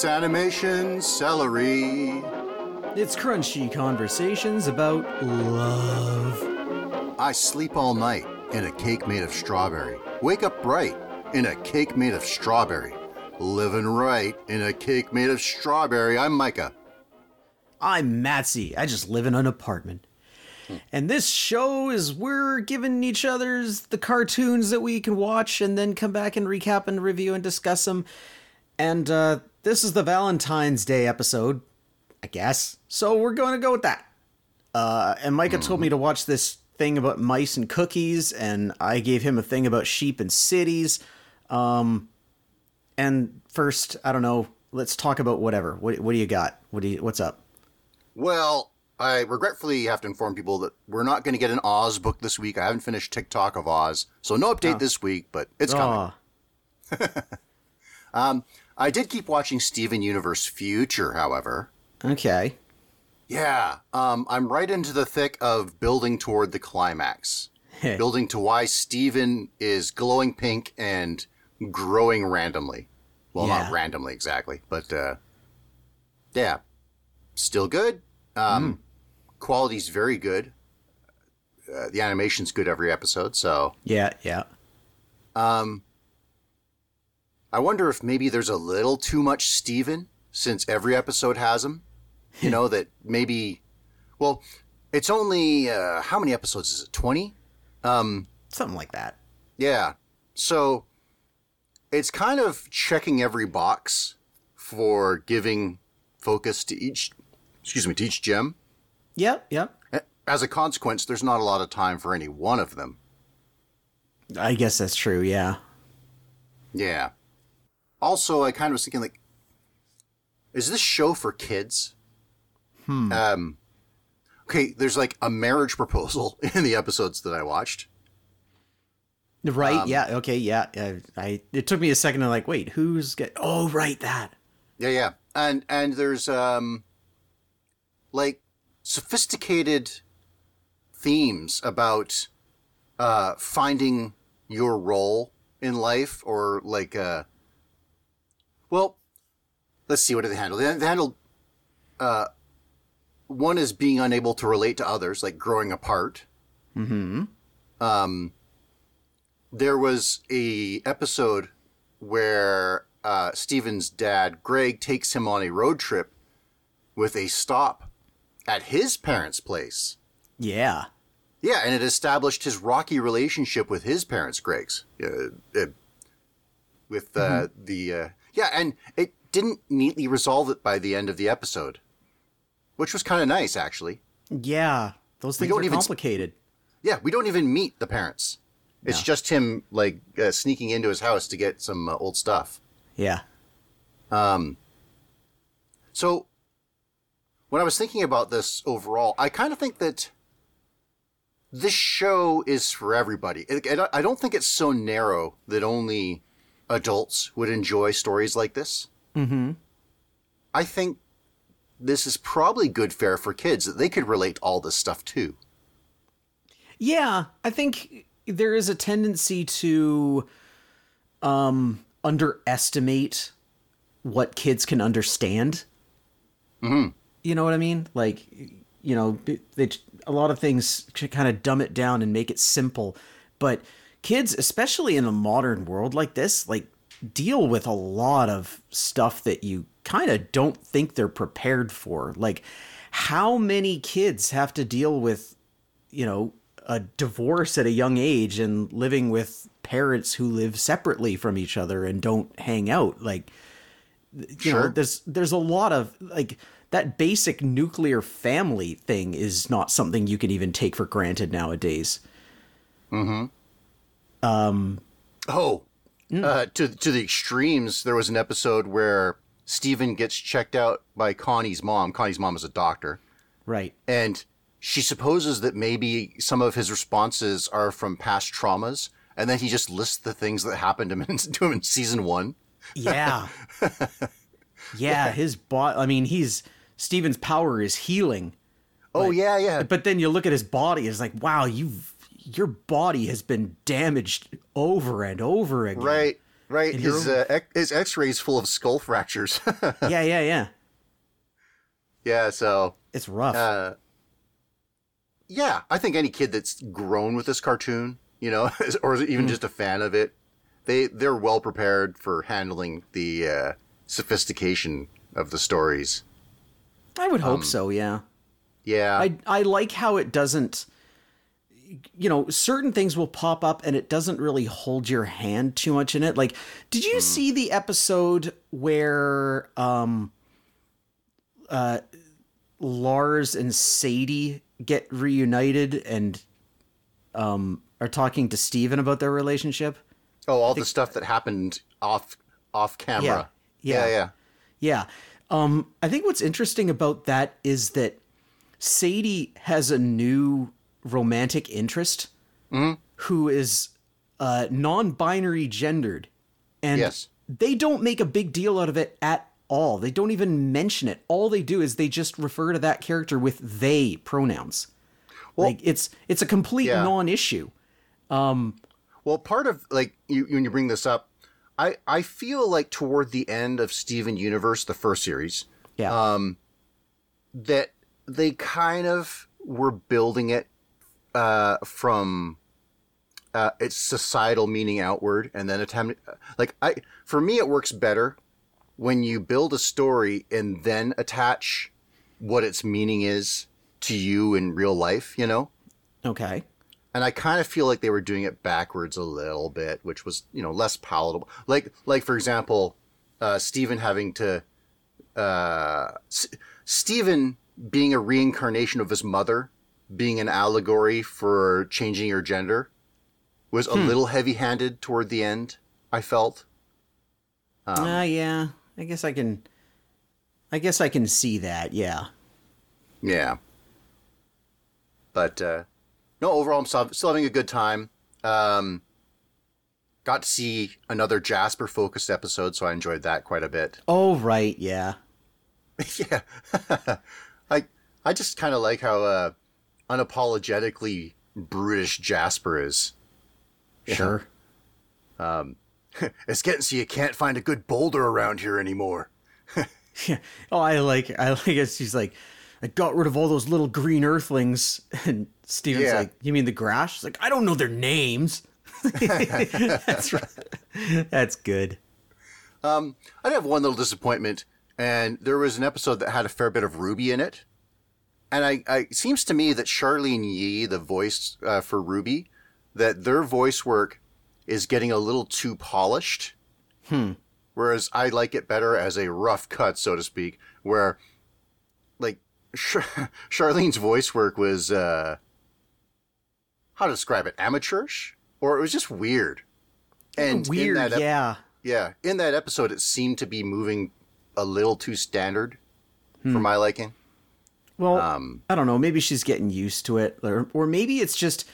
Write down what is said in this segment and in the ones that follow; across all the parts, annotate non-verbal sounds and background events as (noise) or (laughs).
It's animation celery. It's crunchy conversations about love. I sleep all night in a cake made of strawberry. Wake up bright in a cake made of strawberry. Living right in a cake made of strawberry. I'm Micah. I'm Matsy. I just live in an apartment. And this show is we're giving each other's the cartoons that we can watch and then come back and recap and review and discuss them. And uh, this is the Valentine's Day episode, I guess. So we're going to go with that. Uh, and Micah told me to watch this thing about mice and cookies, and I gave him a thing about sheep and cities. Um, and first, I don't know. Let's talk about whatever. What, what do you got? What do you? What's up? Well, I regretfully have to inform people that we're not going to get an Oz book this week. I haven't finished Tik-Tok of Oz, so no update this week, but it's coming. Aw, (laughs) I did keep watching Steven Universe Future, however. okay. Yeah, um, I'm right into the thick of building toward the climax. (laughs) building to why Steven is glowing pink and growing randomly. Well, Yeah. not randomly exactly, but uh, yeah, still good. Um, Quality's very good. Uh, the animation's good every episode, so Yeah, yeah. I wonder if maybe there's a little too much Steven since every episode has him. You (laughs) know, that maybe, well, it's only, uh, how many episodes is it? 20? Something like that. Yeah. So it's kind of checking every box for giving focus to each, excuse me, to each gem. Yep, yep. As a consequence, there's not a lot of time for any one of them. I guess that's true, yeah. Yeah. Also, I kind of was thinking, like, is this show for kids? Hmm. Um, okay, there's like a marriage proposal (laughs) in the episodes that I watched. Right, yeah, okay, yeah. Uh, I it took me a second to like, wait, who's get Oh, right, that. Yeah, yeah. And and there's um like sophisticated themes about uh finding your role in life or like uh well let's see what do they handle they, they handle uh one is being unable to relate to others like growing apart mm-hmm um there was a episode where uh, Steven's dad, Greg, takes him on a road trip with a stop at his parents' place. Yeah. Yeah, and it established his rocky relationship with his parents, Greg's. Uh, uh, with uh, the. Yeah, and it didn't neatly resolve it by the end of the episode, which was kind of nice, actually. Yeah. Those things are even complicated. Yeah, we don't even meet the parents. It's No. just him, like, uh, sneaking into his house to get some uh, old stuff. yeah. Um. So, when I was thinking about this overall, I kind of think that this show is for everybody. It- it- I don't think it's so narrow that only adults would enjoy stories like this. Mm-hmm. I think this is probably good fare for kids that they could relate to all this stuff too. Yeah, I think there is a tendency to um underestimate what kids can understand. Mm-hmm. You know what I mean? Like, you know, they, a lot of things to kind of dumb it down and make it simple, but kids, especially in a modern world like this, like deal with a lot of stuff that you kind of don't think they're prepared for. Like, how many kids have to deal with you know, a divorce at a young age and living with parents who live separately from each other and don't hang out. Like, you know, there's there's a lot of like that basic nuclear family thing is not something you can even take for granted nowadays. Mm-hmm. Oh, uh, to to the extremes. There was an episode where Steven gets checked out by Connie's mom. Connie's mom is a doctor. Right. and she supposes that maybe some of his responses are from past traumas, and then he just lists the things that happened to him, (laughs) to him in season one. Yeah. (laughs) yeah, his body I mean, he's Steven's power is healing. Oh yeah, yeah, But then you look at his body, it's like, wow, you've your body has been damaged over and over again. right. Right, In his uh, X- his X-rays full of skull fractures. (laughs) yeah, yeah, yeah. yeah, so It's rough. uh, yeah, I think any kid that's grown with this cartoon, you know, (laughs) or is even just a fan of it, they they're well prepared for handling the uh, sophistication of the stories. I would um, hope so. Yeah. Yeah, I I like how it doesn't you know, certain things will pop up and it doesn't really hold your hand too much in it. Like, did you see the episode where um uh Lars and Sadie get reunited and um are talking to Steven about their relationship? oh, all the stuff that happened off off camera. Yeah. yeah, yeah. Yeah. Um, I think what's interesting about that is that Sadie has a new romantic interest mm-hmm. who is uh, non binary gendered. And Yes. they don't make a big deal out of it at all. They don't even mention it. All they do is they just refer to that character with they pronouns. like it's it's a complete Yeah. non-issue. Um, well, part of like you when you bring this up, I I feel like toward the end of Steven Universe, the first series, Yeah. Um, that they kind of were building it uh, from uh, its societal meaning outward, and then attempt like I for me it works better when you build a story and then attach what its meaning is to you in real life. You know. okay. and I kind of feel like they were doing it backwards a little bit, which was you know less palatable. Like like for example, uh, Steven having to uh, S- Steven being a reincarnation of his mother, being an allegory for changing your gender, was a little heavy-handed toward the end. I felt. Ah, yeah. I guess I can. I guess I can see that. Yeah. Yeah. But uh, no, overall, I'm still, still having a good time. Um, got to see another Jasper focused episode, so I enjoyed that quite a bit. Oh right. Yeah. (laughs) yeah, (laughs) I I just kind of like how uh, unapologetically brutish Jasper is. Sure. Um, (laughs) it's getting so you can't find a good boulder around here anymore. (laughs) Yeah. Oh, I like. I like it. She's like, I got rid of all those little green earthlings, (laughs) and Steven's Yeah. like, "You mean the grass?" She's like, "I don't know their names." That's right. That's good. Um, I did have one little disappointment, and there was an episode that had a fair bit of Ruby in it. And I, I it seems to me that Charlyne Yi, the voice uh, for Ruby, that their voice work is getting a little too polished. Hmm. Whereas I like it better as a rough cut, so to speak, where, like, (laughs) Char- Charlyne's voice work was, uh, how to describe it, amateurish? Or it was just weird. And in Weird. that ep- yeah. yeah, in that episode, it seemed to be moving a little too standard for my liking. Well, Um, I don't know. Maybe she's getting used to it, or, or maybe it's just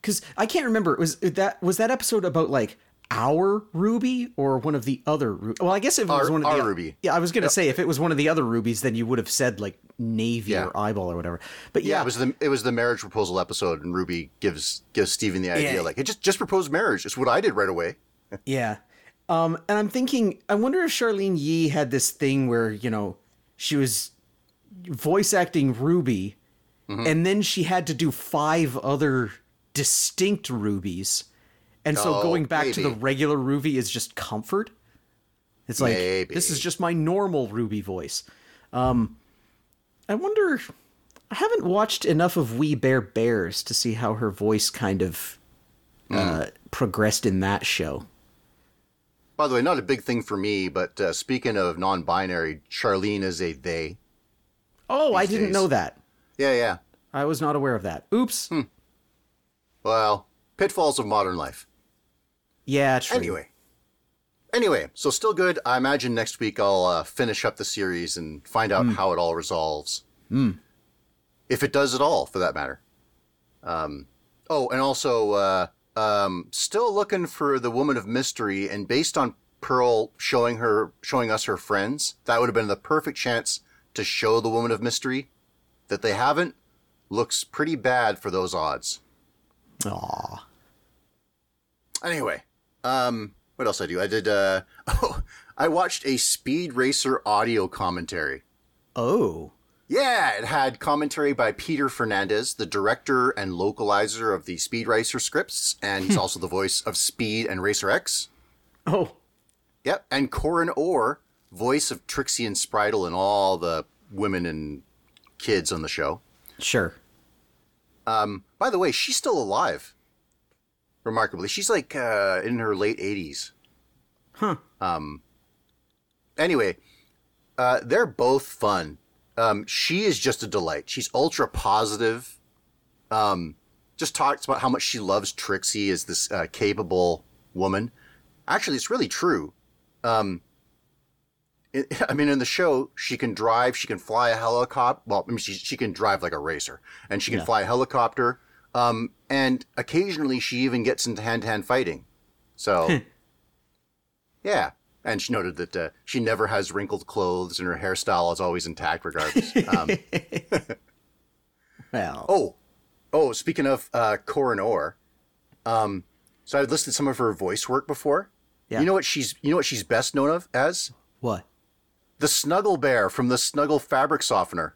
because I can't remember. Was that was that episode about like our Ruby or one of the other? Ru- Well, I guess if it was Our- one of the Ruby. Yeah, I was gonna say if it was one of the other Rubies, then you would have said like Navy Yeah. or Eyeball or whatever. But Yeah, yeah, it was the it was the marriage proposal episode, and Ruby gives gives Steven the idea Yeah. like, "Hey, just just propose marriage." It's what I did right away. (laughs) Yeah. Um, and I'm thinking, I wonder if Charlyne Yi had this thing where, you know, she was voice acting Ruby, Mm-hmm. and then she had to do five other distinct Rubies. And so Oh, going back to the regular Ruby is just comfort. It's like, Maybe. this is just my normal Ruby voice. Um, I wonder, I haven't watched enough of We Bare Bears to see how her voice kind of uh, progressed in that show. By the way, not a big thing for me, but uh, speaking of non-binary, Charlyne is a they. Oh, I didn't days. know that. Yeah, yeah. I was not aware of that. Oops. Hmm. Well, pitfalls of modern life. Yeah, true. Anyway. Anyway, so still good. I imagine next week I'll uh, finish up the series and find out how it all resolves. If it does at all, for that matter. Um, oh, and also, uh, um, still looking for the woman of mystery, and based on Pearl showing her, showing us her friends, that would have been the perfect chance to show the woman of mystery. That they haven't looks pretty bad for those odds. Aw. Anyway, um, what else I do? I did. Uh, (laughs) oh, I watched a Speed Racer audio commentary. Oh. Yeah, it had commentary by Peter Fernandez, the director and localizer of the Speed Racer scripts, and he's also the voice of Speed and Racer X. Oh. Yep, and Corinne Orr, voice of Trixie and Spritle and all the women and kids on the show. Sure. By the way, she's still alive. Remarkably, she's like uh, in her late eighties. Huh. Anyway, uh, they're both fun. Um, she is just a delight. She's ultra positive. Um, just talks about how much she loves Trixie as this uh, capable woman. Actually, it's really true. Um, (laughs) I mean, in the show, she can drive, she can fly a helicopter. Well, I mean, she, she can drive like a racer, and she can Yeah. fly a helicopter. Um, and occasionally, she even gets into hand to hand fighting. So, (laughs) yeah. And she noted that uh, she never has wrinkled clothes, and her hairstyle is always intact, regardless. Um, (laughs) Well. Oh, oh, speaking of uh, Corinne Orr, um, so I've listed some of her voice work before. Yeah. You know what she's you know what she's best known of as What? The Snuggle Bear from the Snuggle Fabric Softener.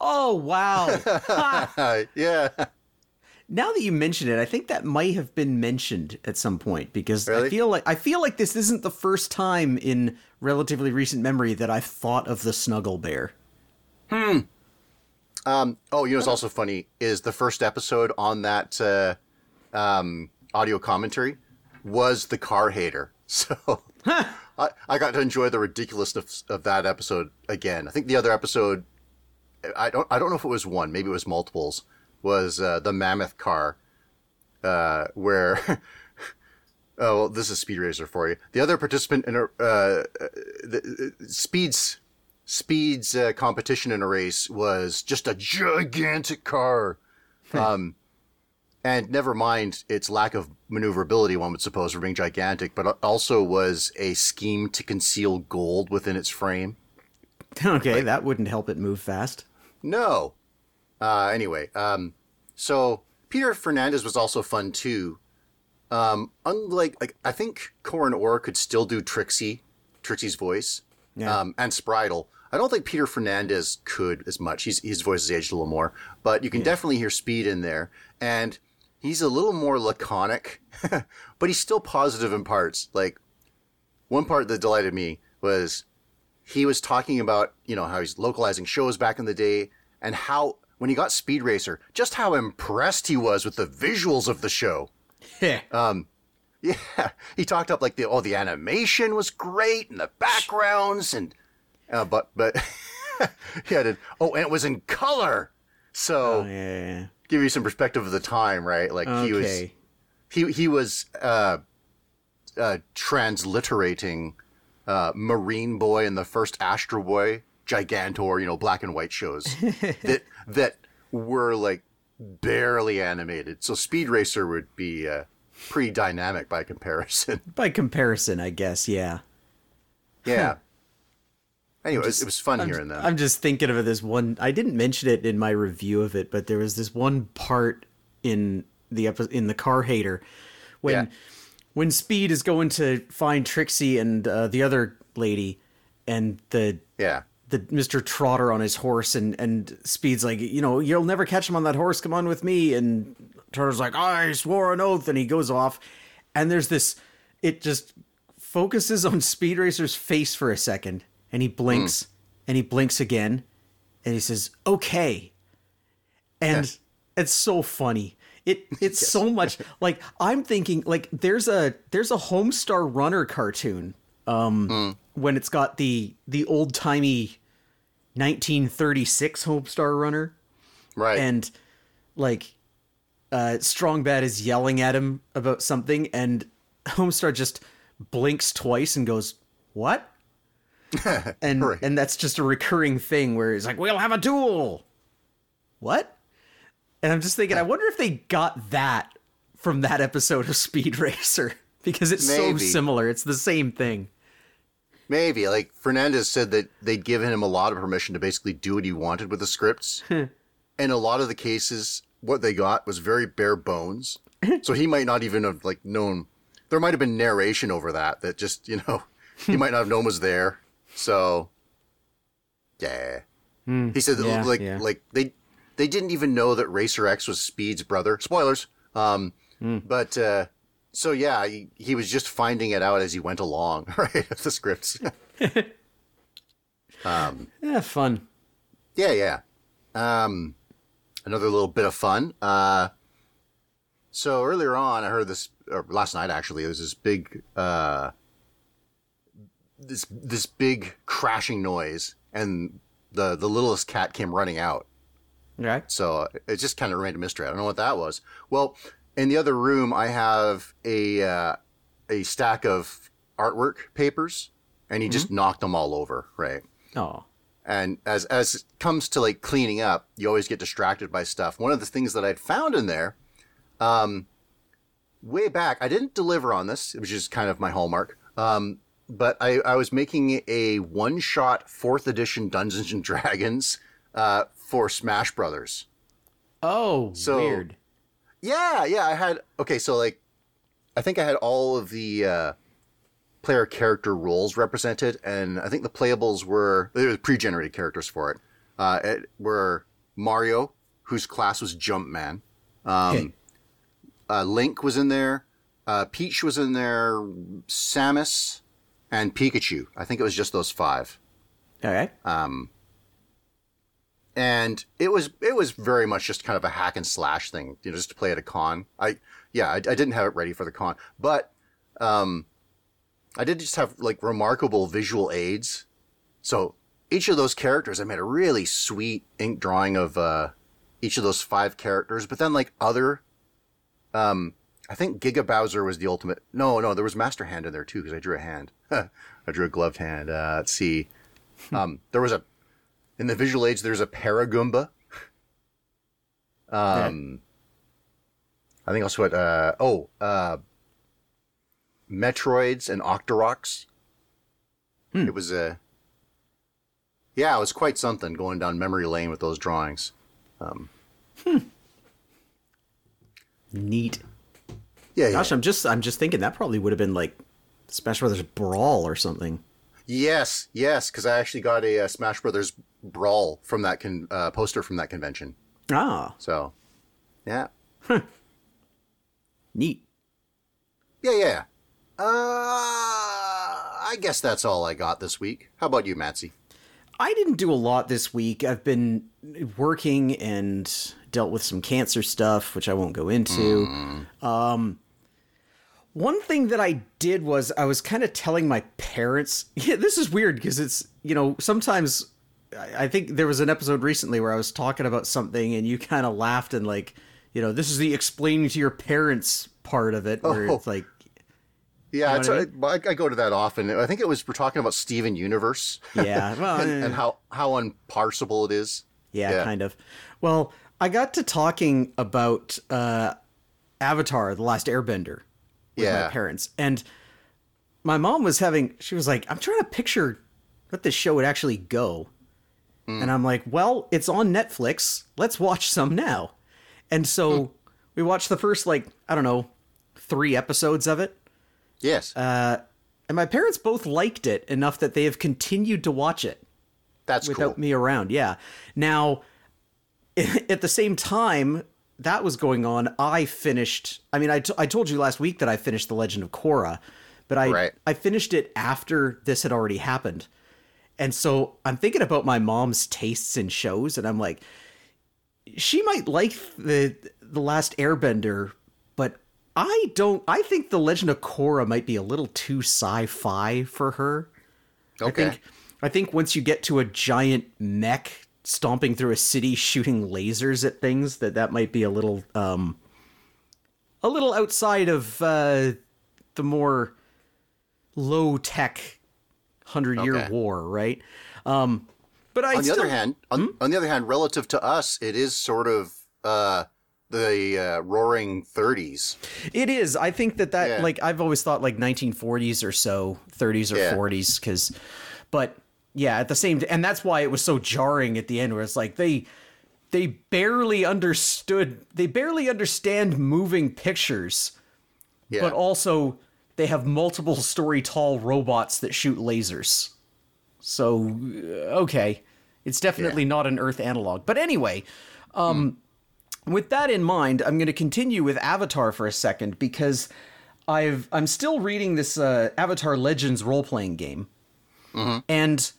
Oh, wow. (laughs) (laughs) Yeah, now that you mention it, I think that might have been mentioned at some point because I feel like I feel like this isn't the first time in relatively recent memory that I've thought of the Snuggle Bear. Hmm. Um, oh, you know what's also funny is the first episode on that uh, um, audio commentary was the car hater. (laughs) So I, I got to enjoy the ridiculousness of that episode again. I think the other episode, I don't I don't know if it was one, maybe it was multiples, was uh, the mammoth car, uh, where. (laughs) Oh, well, this is Speed Racer for you. The other participant in a uh, the, uh, Speed's Speed's uh, competition in a race was just a gigantic car. (laughs) Um, and never mind its lack of maneuverability, one would suppose, for being gigantic, but also was a scheme to conceal gold within its frame. (laughs) Okay, that wouldn't help it move fast. No. Uh, anyway, um, so Peter Fernandez was also fun too. Um, unlike, like, I think Corinne Orr could still do Trixie, Trixie's voice, Yeah. um, and Spritle. I don't think Peter Fernandez could as much. He's, his voice has aged a little more, but you can definitely hear Speed in there, and he's a little more laconic, (laughs) but he's still positive in parts. Like one part that delighted me was he was talking about you know how he's localizing shows back in the day and how when he got Speed Racer, just how impressed he was with the visuals of the show. Um, (laughs) yeah, he talked up like the oh the animation was great and the backgrounds and uh, but but (laughs) he it. Oh, and it was in color. So Oh, yeah. Give you some perspective of the time, right? Like he was he he was uh, uh, transliterating uh, Marine Boy and the first Astro Boy, Gigantor, you know, black and white shows (laughs) that that were like barely animated. So Speed Racer would be uh, pretty dynamic by comparison. By comparison, I guess, yeah. yeah. Anyway, it was- it was fun hearing them. I'm just thinking of this one. I didn't mention it in my review of it, but there was this one part in the epi- in the car hater when Yeah. when Speed is going to find Trixie and uh, the other lady, and the yeah. the Mr. Trotter on his horse, and and Speed's like, you know, you'll never catch him on that horse. Come on with me. And Trotter's like, I swore an oath, and he goes off. And there's this. It just focuses on Speed Racer's face for a second, and he blinks, and he blinks again, and he says, "Okay." And it's so funny. It (laughs) it's so much like I'm thinking like there's a there's a Homestar Runner cartoon um when it's got the the old timey 1936 Homestar Runner Right. and like uh Strong Bad is yelling at him about something and Homestar just blinks twice and goes, "What?" (laughs) and Right. and that's just a recurring thing where he's like, "We'll have a duel." What? And I'm just thinking, I wonder if they got that from that episode of Speed Racer (laughs) because it's Maybe. so similar. It's the same thing. Maybe. Like Fernandez said that they'd given him a lot of permission to basically do what he wanted with the scripts. (laughs) and a lot of the cases, what they got was very bare bones. so he might not even have like known there might have been narration over that that just you know he might not have known was there. So yeah, he said that, yeah, like yeah. like they they didn't even know that Racer X was Speed's brother. Spoilers. Um, but uh, so yeah, he, he was just finding it out as he went along, (laughs) right? the scripts. (laughs) um, Yeah, fun. Yeah, yeah. Um, another little bit of fun. Uh, so earlier on, I heard this, or last night actually, there was this big, uh, this this big crashing noise, and the the littlest cat came running out. Right. So it just kind of remained a mystery. I don't know what that was. Well, in the other room, I have a uh, a stack of artwork papers, and he just knocked them all over. Right. Oh. And as as it comes to like cleaning up, you always get distracted by stuff. One of the things that I'd found in there, um, way back, I didn't deliver on this, which is kind of my hallmark. Um, but I, I was making a one shot fourth edition Dungeons and Dragons uh, for Smash Brothers. Oh, So- weird. Yeah, yeah, I had okay, so like I think I had all of the uh player character roles represented and I think the playables were there were pre-generated characters for it. Uh it were Mario, whose class was Jumpman. Um uh, Link was in there, uh Peach was in there, Samus and Pikachu. I think it was just those five Okay. and it was it was very much just kind of a hack and slash thing, you know, just to play at a con. I yeah, I, I didn't have it ready for the con, but um, I did just have like remarkable visual aids. So each of those characters, I made a really sweet ink drawing of uh, each of those five characters. But then like other, um, I think Giga Bowser was the ultimate. No, no, there was Master Hand in there too because I drew a hand. (laughs) I drew a gloved hand. Uh, let's see. Um, there was a in the visual aids. There's a Paragoomba. Um, I think also what. Uh, oh, uh, Metroids and Octoroks. It was a. yeah, it was quite something going down memory lane with those drawings. Neat. Yeah, yeah. Gosh, I'm just I'm just thinking that probably would have been like Smash Brothers Brawl or something. Yes, yes, because I actually got a, uh Smash Brothers brawl from that con- uh, poster from that convention. Ah, So, yeah, neat. yeah, yeah. Uh, I guess that's all I got this week. How about you, Matsy? I didn't do a lot this week. I've been working and dealt with some cancer stuff, which I won't go into. Um, one thing that I did was I was kind of telling my parents. (laughs) Yeah, this is weird because it's you know sometimes I think there was an episode recently where I was talking about something and you kind of laughed and like you know this is the explaining to your parents part of it where Oh. it's like Yeah, know it's, I I, I go to that often. I think it was we're talking about Steven Universe yeah (laughs) well and, eh. and how how unparsable it is. Yeah, Yeah. kind of. Well, I got to talking about uh, Avatar: The Last Airbender with Yeah. my parents, and my mom was having. She was like, "I'm trying to picture what this show would actually go," and I'm like, "Well, it's on Netflix. Let's watch some now." And so we watched the first like I don't know three episodes of it, Yes, Uh, and my parents both liked it enough that they have continued to watch it that's without cool. me around. Yeah. Now, (laughs) at the same time that was going on, I finished. I mean, I, t- I told you last week that I finished The Legend of Korra, but I Right. I finished it after this had already happened, and so I'm thinking about my mom's tastes in shows, and I'm like, she might like the the Last Airbender, but I don't. I think The Legend of Korra might be a little too sci-fi for her. Okay. I think I think once you get to a giant mech stomping through a city shooting lasers at things that that might be a little um a little outside of uh the more low tech 100 year Okay. war, right? Um but I on the still, other hand, on, on the other hand, relative to us, it is sort of uh, the uh, Roaring Thirties. It is. I think that that Yeah. like I've always thought like 1940s or so, 30s or Yeah. 40s cuz but yeah, at the same and that's why it was so jarring at the end where it's like they they barely understood they barely understand moving pictures Yeah, but also they have multiple story tall robots that shoot lasers. So, uh, okay. It's definitely not an Earth analog. But anyway, um, with that in mind, I'm going to continue with Avatar for a second because I've I'm still reading this uh, Avatar Legends role playing game, and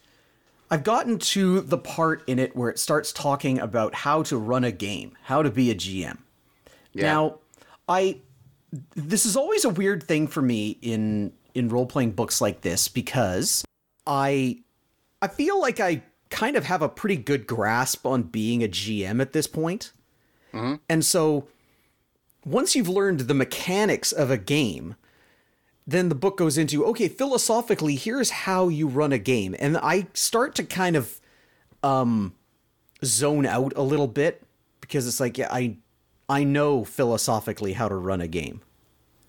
I've gotten to the part in it where it starts talking about how to run a game, how to be a GM. Yeah. Now, I this is always a weird thing for me in in role playing books like this because I I feel like I kind of have a pretty good grasp on being a GM at this point. Mm-hmm. And so once you've learned the mechanics of a game, then the book goes into okay, philosophically, here's how you run a game. And I start to kind of um zone out a little bit because it's like yeah, I I know philosophically how to run a game.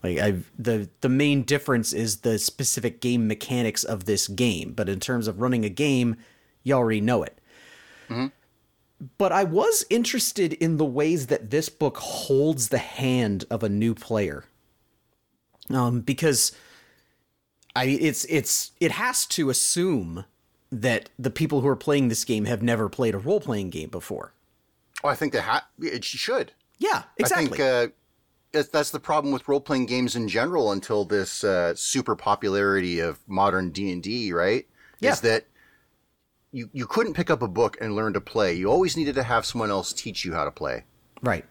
Like I the the main difference is the specific game mechanics of this game, but in terms of running a game, you already know it. But I was interested in the ways that this book holds the hand of a new player. Um because I it's it's it has to assume that the people who are playing this game have never played a role playing game before. Oh, I think that ha- it should. Yeah, exactly. I think uh, that's- the problem with role playing games in general until this uh, super popularity of modern D and D, right? Yeah. Is that you you couldn't pick up a book and learn to play. You always needed to have someone else teach you how to play. Right.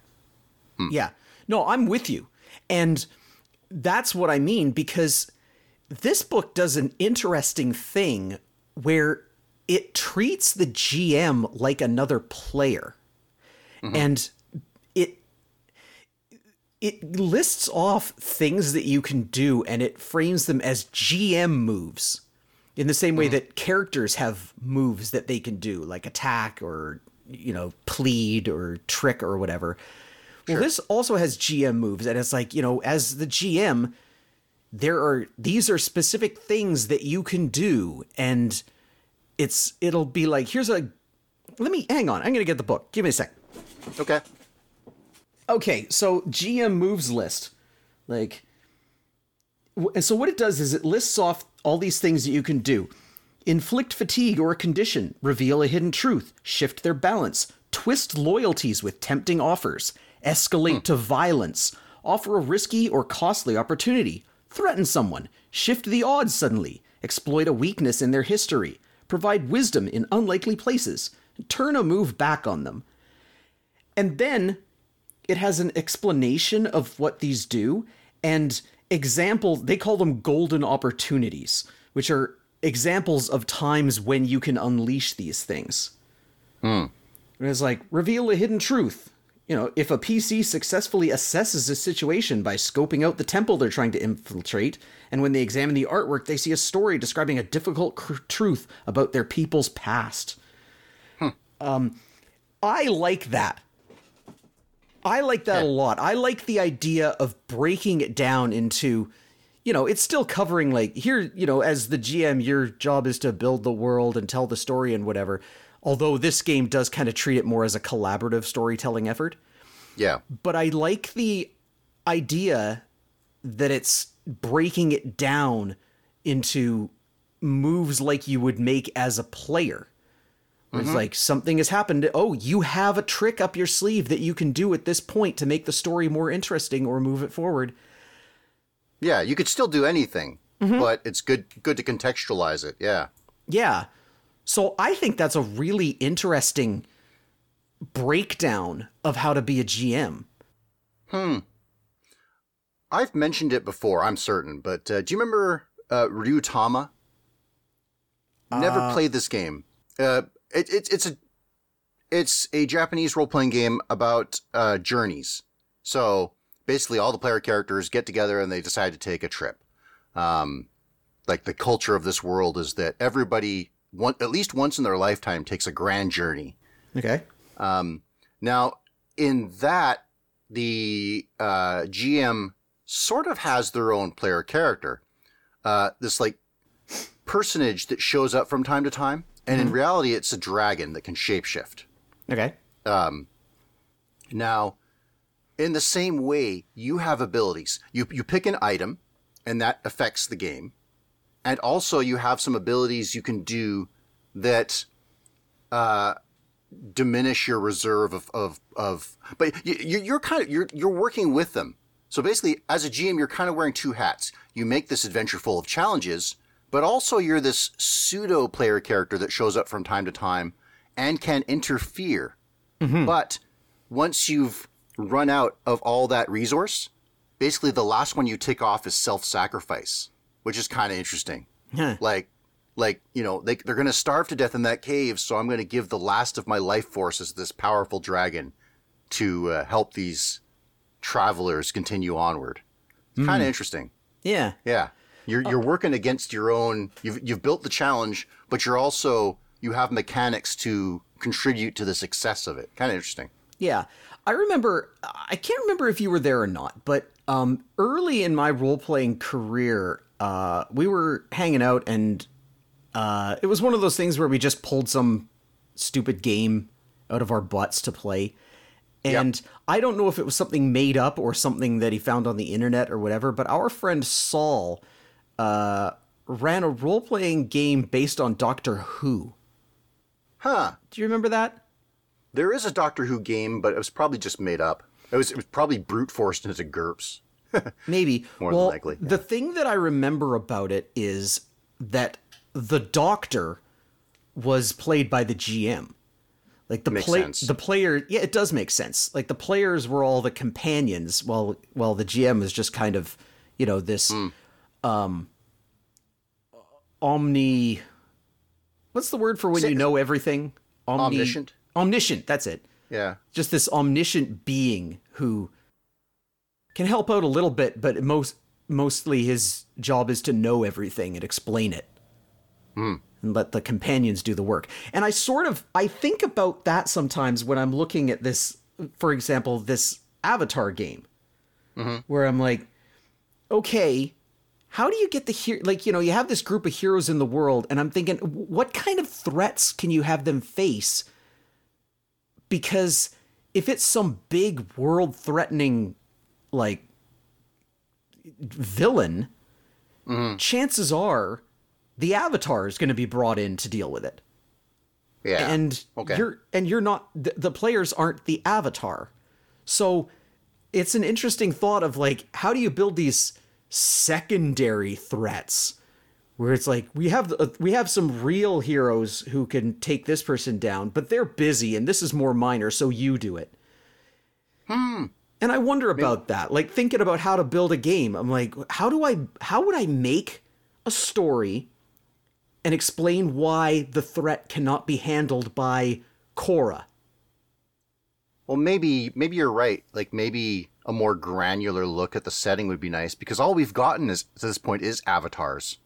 Yeah. No, I'm with you. And that's what I mean because this book does an interesting thing where it treats the GM like another player. Mm-hmm. And it it lists off things that you can do and it frames them as GM moves. In the same way mm-hmm. that characters have moves that they can do, like attack or you know, plead or trick or whatever. Well, this also has GM moves, and it's like, you know, as the GM, there are these are specific things that you can do, and it's it'll be like, here's a let me hang on, I'm gonna get the book. Give me a sec. Okay. Okay, so GM moves list. Like and so what it does is it lists off all these things that you can do. Inflict fatigue or a condition, reveal a hidden truth, shift their balance, twist loyalties with tempting offers, escalate hmm. to violence, offer a risky or costly opportunity, threaten someone, shift the odds suddenly, exploit a weakness in their history, provide wisdom in unlikely places, turn a move back on them. And then it has an explanation of what these do and example they call them golden opportunities which are examples of times when you can unleash these things. Hmm. And it's like reveal a hidden truth you know if a pc successfully assesses a situation by scoping out the temple they're trying to infiltrate and when they examine the artwork they see a story describing a difficult cr- truth about their people's past um, i like that I like that a lot. I like the idea of breaking it down into, you know, it's still covering like here, you know, as the GM, your job is to build the world and tell the story and whatever. Although this game does kind of treat it more as a collaborative storytelling effort. Yeah. But I like the idea that it's breaking it down into moves like you would make as a player. It's mm-hmm. like something has happened. Oh, you have a trick up your sleeve that you can do at this point to make the story more interesting or move it forward. Yeah. You could still do anything, mm-hmm. but it's good good to contextualize it. Yeah. Yeah. So I think that's a really interesting breakdown of how to be a GM. Hmm. I've mentioned it before. I'm certain, but uh, do you remember uh, Ryutama? Never played this game. Uh, it, it, it's a it's a Japanese role playing game about uh, journeys. So basically, all the player characters get together and they decide to take a trip. Um, like the culture of this world is that everybody, one, at least once in their lifetime, takes a grand journey. Okay. Um, now, in that, the uh, GM sort of has their own player character. Uh, this like personage that shows up from time to time, and in reality, it's a dragon that can shapeshift. Okay. Now, in the same way, you have abilities. You you pick an item, and that affects the game. And also, you have some abilities you can do that uh, diminish your reserve of of, of but you, you're kind of you're you're working with them. So basically, as a GM, you're kind of wearing two hats. You make this adventure full of challenges, but also you're this pseudo player character that shows up from time to time and can interfere. But once you've run out of all that resource, basically the last one you tick off is self-sacrifice, which is kind of interesting. Like, like you know, they they're gonna starve to death in that cave, so I'm gonna give the last of my life forces to this powerful dragon to uh, help these travelers continue onward. It's kind of interesting. Yeah. Yeah, you're you're working against your own. You've you've built the challenge, but you're also you have mechanics to contribute to the success of it. Kind of interesting. Yeah. I remember, I can't remember if you were there or not, but um, early in my role playing career, uh, we were hanging out and uh, it was one of those things where we just pulled some stupid game out of our butts to play. And I don't know if it was something made up or something that he found on the internet or whatever, but our friend Saul uh, ran a role playing game based on Doctor Who. Huh. Do you remember that? There is a Doctor Who game, but it was probably just made up. It was it was probably brute forced into GURPS. (laughs) Maybe. More than well, likely, The thing that I remember about it is that the doctor was played by the GM. Like the Makes play, sense. the player, yeah, it does make sense. Like the players were all the companions, while while the GM is just kind of, you know, this Hmm. um omni. What's the word for when Say- you know everything? Omni, Omniscient? Omniscient. That's it Yeah. just this omniscient being who can help out a little bit, but most mostly his job is to know everything and explain it. Hmm. And let the companions do the work. And I sort of I think about that sometimes when I'm looking at this, for example, this Avatar game. Mm-hmm. Where I'm like, okay, how do you get the hero like, you know, you have this group of heroes in the world, and I'm thinking, what kind of threats can you have them face because if it's some big world threatening like villain chances are the avatar is going to be brought in to deal with it. Yeah. and Okay. you're and you're not the, the players aren't the avatar. So it's an interesting thought of like how do you build these secondary threats where it's like we have uh, we have some real heroes who can take this person down but they're busy and this is more minor so you do it. Hmm and i wonder about that like thinking about how to build a game i'm like how do i how would i make a story and explain why the threat cannot be handled by Korra. Well, maybe maybe you're right. Like maybe a more granular look at the setting would be nice because all we've gotten is to this point is avatars.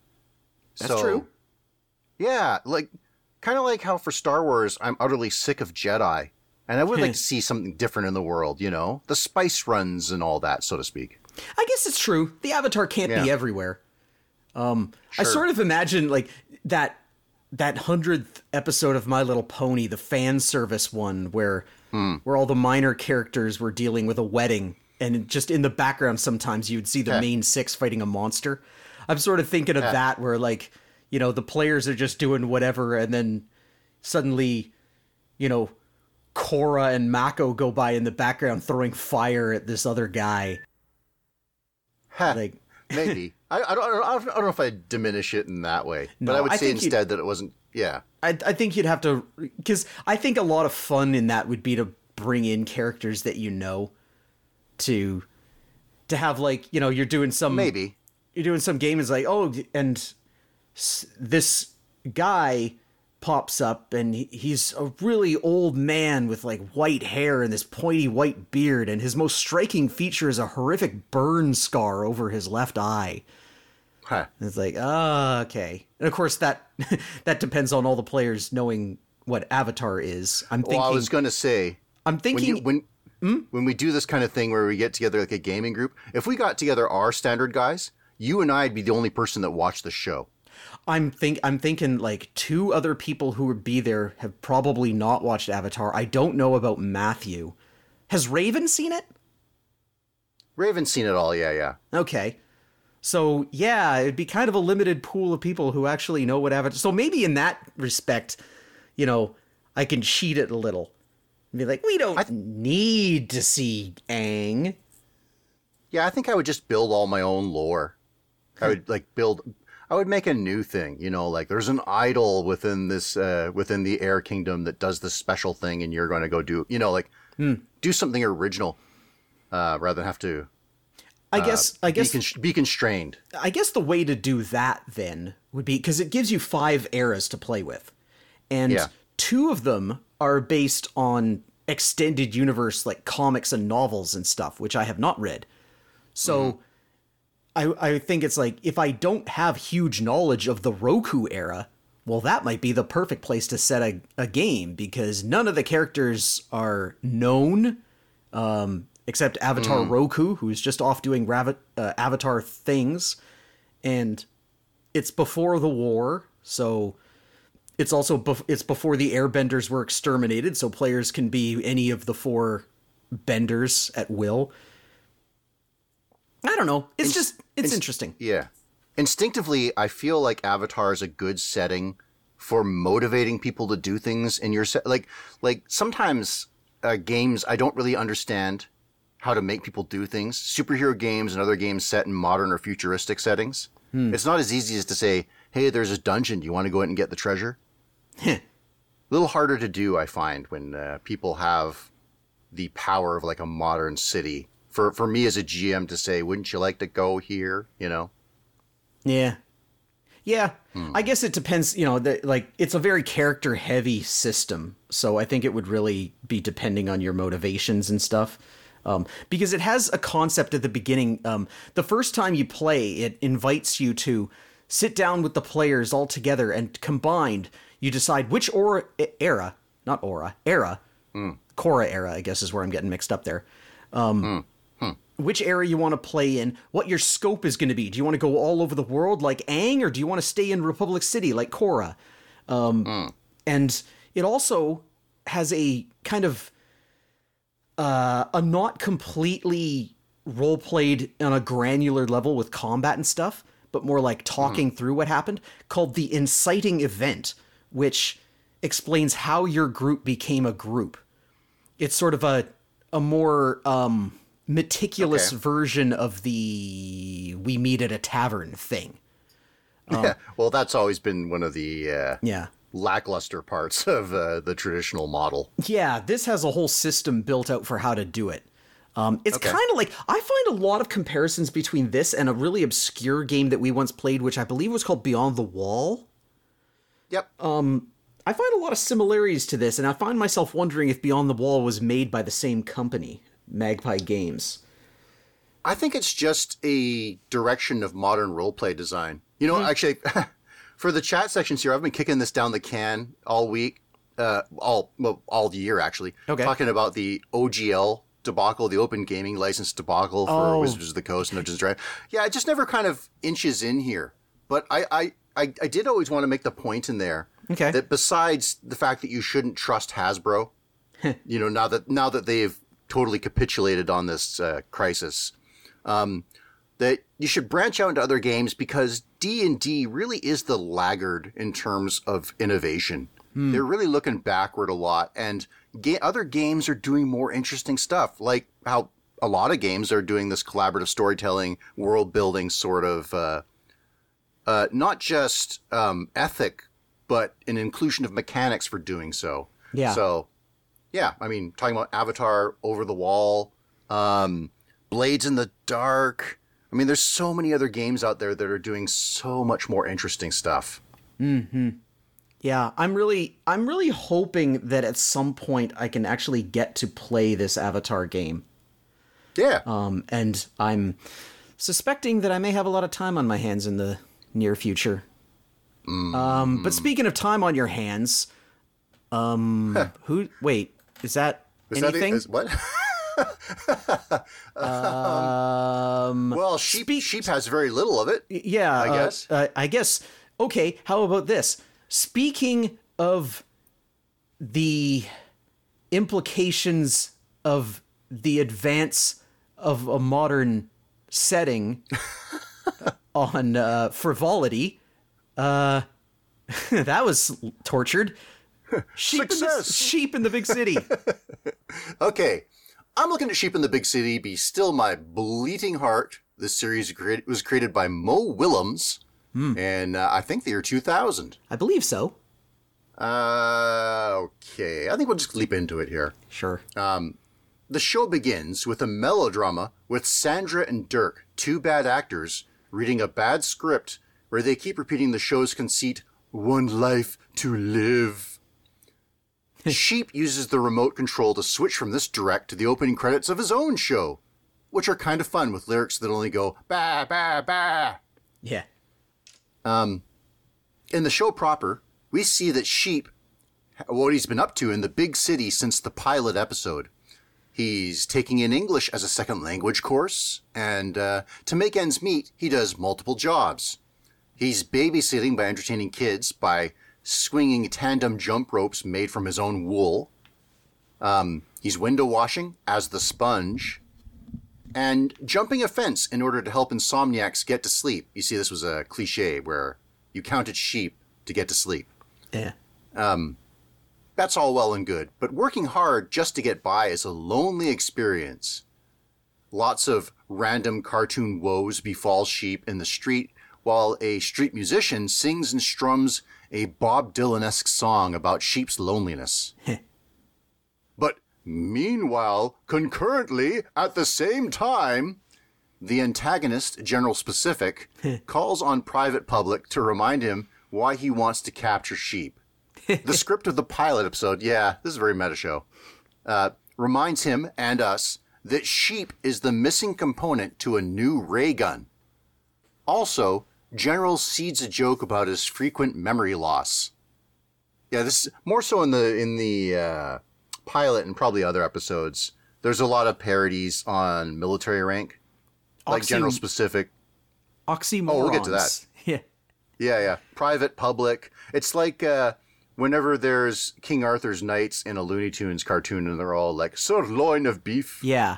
That's So, true. Yeah, like kind of like how for Star Wars I'm utterly sick of Jedi, and I would like to see something different in the world. You know, the spice runs and all that, so to speak. I guess it's true. The Avatar can't be everywhere. Um, I sort of imagine like that that hundredth episode of My Little Pony, the fan service one, where Hmm. where all the minor characters were dealing with a wedding, and just in the background, sometimes you'd see the Yeah. main six fighting a monster. I'm sort of thinking of that, where like you know the players are just doing whatever, and then suddenly, you know, Korra and Mako go by in the background throwing fire at this other guy. Like, maybe (laughs) I, I, don't, I don't I don't know if I'd diminish it in that way, but I would I say instead that it wasn't. Yeah, I, I think you'd have to because I think a lot of fun in that would be to bring in characters that you know to to have like you know you're doing some maybe. you're doing some game is like oh and s- this guy pops up and he's a really old man with like white hair and this pointy white beard and his most striking feature is a horrific burn scar over his left eye Huh. and it's like, ah, okay. And of course, that (laughs) that depends on all the players knowing what Avatar is. I'm thinking. Well, I was going to say I'm when thinking. you when Hmm? when we do this kind of thing where we get together like a gaming group, if we got together our standard guys, you and I'd be the only person that watched the show. I'm think. I'm thinking like two other people who would be there have probably not watched Avatar. I don't know about Matthew. Has Raven seen it? Raven's seen it all, yeah, yeah. Okay. So yeah, it'd be kind of a limited pool of people who actually know what Avatar. So maybe in that respect, you know, I can cheat it a little. And be like, we don't need to see Aang. Yeah, I think I would just build all my own lore. I hmm. would like build. I would make a new thing. You know, like there's an idol within this uh, within the Air Kingdom that does this special thing, and you're going to go do. You know, like do something original uh, rather than have to I guess I guess be, con- be constrained. I guess the way to do that then would be because it gives you five eras to play with, and Yeah. two of them are based on extended universe like comics and novels and stuff, which I have not read. So I I think it's like if I don't have huge knowledge of the Roku era, well, that might be the perfect place to set a, a game because none of the characters are known um, except Avatar Roku, who's just off doing ravi- uh, Avatar things, and it's before the war, so it's also bef- it's before the Airbenders were exterminated, so players can be any of the four benders at will. I don't know. It's just it's interesting. Yeah. Instinctively, I feel like Avatar is a good setting for motivating people to do things in your set. Like, like sometimes uh, games I don't really understand how to make people do things. Superhero games and other games set in modern or futuristic settings. It's not as easy as to say, "Hey, there's a dungeon. Do you want to go in and get the treasure?" a little harder to do, I find, when uh, people have the power of like a modern city. For for me as a GM to say, "Wouldn't you like to go here?" You know. Yeah. Yeah. I guess it depends, you know, the, like it's a very character heavy system. So I think it would really be depending on your motivations and stuff. Um, because it has a concept at the beginning. Um, the first time you play, it invites you to sit down with the players all together and combined, you decide which aura, era, not aura, era, Korra era, I guess is where I'm getting mixed up there which area you want to play in, what your scope is going to be. Do you want to go all over the world like Aang, or do you want to stay in Republic City like Korra? Um, And it also has a kind of uh, a not completely role played on a granular level with combat and stuff, but more like talking through what happened, called the inciting event, which explains how your group became a group it's sort of a a more um meticulous Okay. version of the we meet at a tavern thing. Yeah. Well, that's always been one of the uh, Yeah. lackluster parts of uh, the traditional model. Yeah, this has a whole system built out for how to do it. Um, it's Okay. kind of like I find a lot of comparisons between this and a really obscure game that we once played, which I believe was called Beyond the Wall. Yep. Um, I find a lot of similarities to this, and I find myself wondering if Beyond the Wall was made by the same company, Magpie Games. I think it's just a direction of modern roleplay design. You know, actually, (laughs) for the chat sections here, I've been kicking this down the can all week, uh, all well, all year actually. Okay. Talking about the OGL debacle, the Open Gaming License debacle for Oh. Wizards of the Coast and Dungeons and Dragons. Yeah, it just never kind of inches in here. But I, I, I, I did always want to make the point in there Okay. that besides the fact that you shouldn't trust Hasbro, (laughs) you know, now that now that they've totally capitulated on this uh, crisis, um, that you should branch out into other games because D and D really is the laggard in terms of innovation. They're really looking backward a lot, and ga- other games are doing more interesting stuff, like how a lot of games are doing this collaborative storytelling, world building sort of. Uh, uh, not just um, ethic, but an inclusion of mechanics for doing so. Yeah. So, yeah, I mean, talking about Avatar, Over the Wall, um, Blades in the Dark. I mean, there's so many other games out there that are doing so much more interesting stuff. Hmm. Yeah, I'm really I'm really hoping that at some point I can actually get to play this Avatar game. Yeah. Um and I'm suspecting that I may have a lot of time on my hands in the near future. Um but speaking of time on your hands, um who wait, is that Is that anything? Is- what? (laughs) um well, sheep Speak- sheep has very little of it. yeah, I uh, guess. uh, I guess. Okay, how about this? Speaking of the implications of the advance of a modern setting, (laughs) on uh, frivolity. Uh, (laughs) that was tortured. (laughs) Sheep in, the, sheep in the big city. (laughs) Okay, I'm looking at Sheep in the Big City. Be still my bleating heart. This series was created by Mo Willems, and uh, I think the year 2000. I believe so. Uh, okay, I think we'll just leap into it here. Sure. The show begins with a melodrama with Sandra and Dirk, two bad actors, reading a bad script where they keep repeating the show's conceit, one life to live. (laughs) Sheep uses the remote control to switch from this direct to the opening credits of his own show, which are kind of fun with lyrics that only go ba ba ba. yeah. Um, In the show proper, we see that Sheep, what he's been up to in the big city since the pilot episode. He's taking in English as a second language course, and uh, to make ends meet, he does multiple jobs. He's babysitting by entertaining kids by swinging tandem jump ropes made from his own wool. Um, he's window washing as the sponge, and jumping a fence in order to help insomniacs get to sleep. You see, this was a cliche where you counted sheep to get to sleep. Yeah. That's all well and good, but working hard just to get by is a lonely experience. Lots of random cartoon woes befall sheep in the street, while a street musician sings and strums a Bob Dylan esque song about sheep's loneliness. (laughs) but meanwhile, concurrently, at the same time, the antagonist, General Specific, (laughs) calls on Private Public to remind him why he wants to capture sheep the (laughs) script of the pilot episode, yeah, this is a very meta show, uh, reminds him and us that sheep is the missing component to a new ray gun. Also, General seeds a joke about his frequent memory loss. Yeah, this more so in the in the uh, pilot and probably other episodes. There's a lot of parodies on military rank, like General Specific. Oxymorons. Oh, we'll get to that. (laughs) Yeah. Yeah, yeah. Private, public. It's like uh, whenever there's King Arthur's knights in a Looney Tunes cartoon, and they're all like sirloin of beef. Yeah.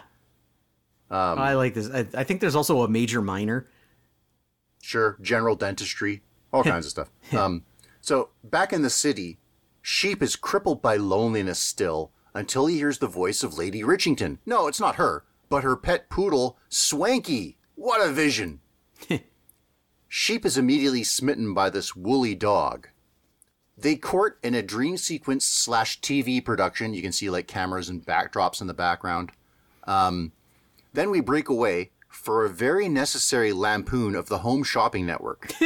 Um, I like this. I, I think there's also a major minor. Sure, general dentistry, all kinds of stuff. (laughs) Um, so back in the city, Sheep is crippled by loneliness still until he hears the voice of Lady Richington. No, it's not her, but her pet poodle, Swanky. What a vision! (laughs) Sheep is immediately smitten by this woolly dog. They court in a dream sequence slash TV production. You can see like cameras and backdrops in the background. Um, then we break away for a very necessary lampoon of the home shopping network. (laughs)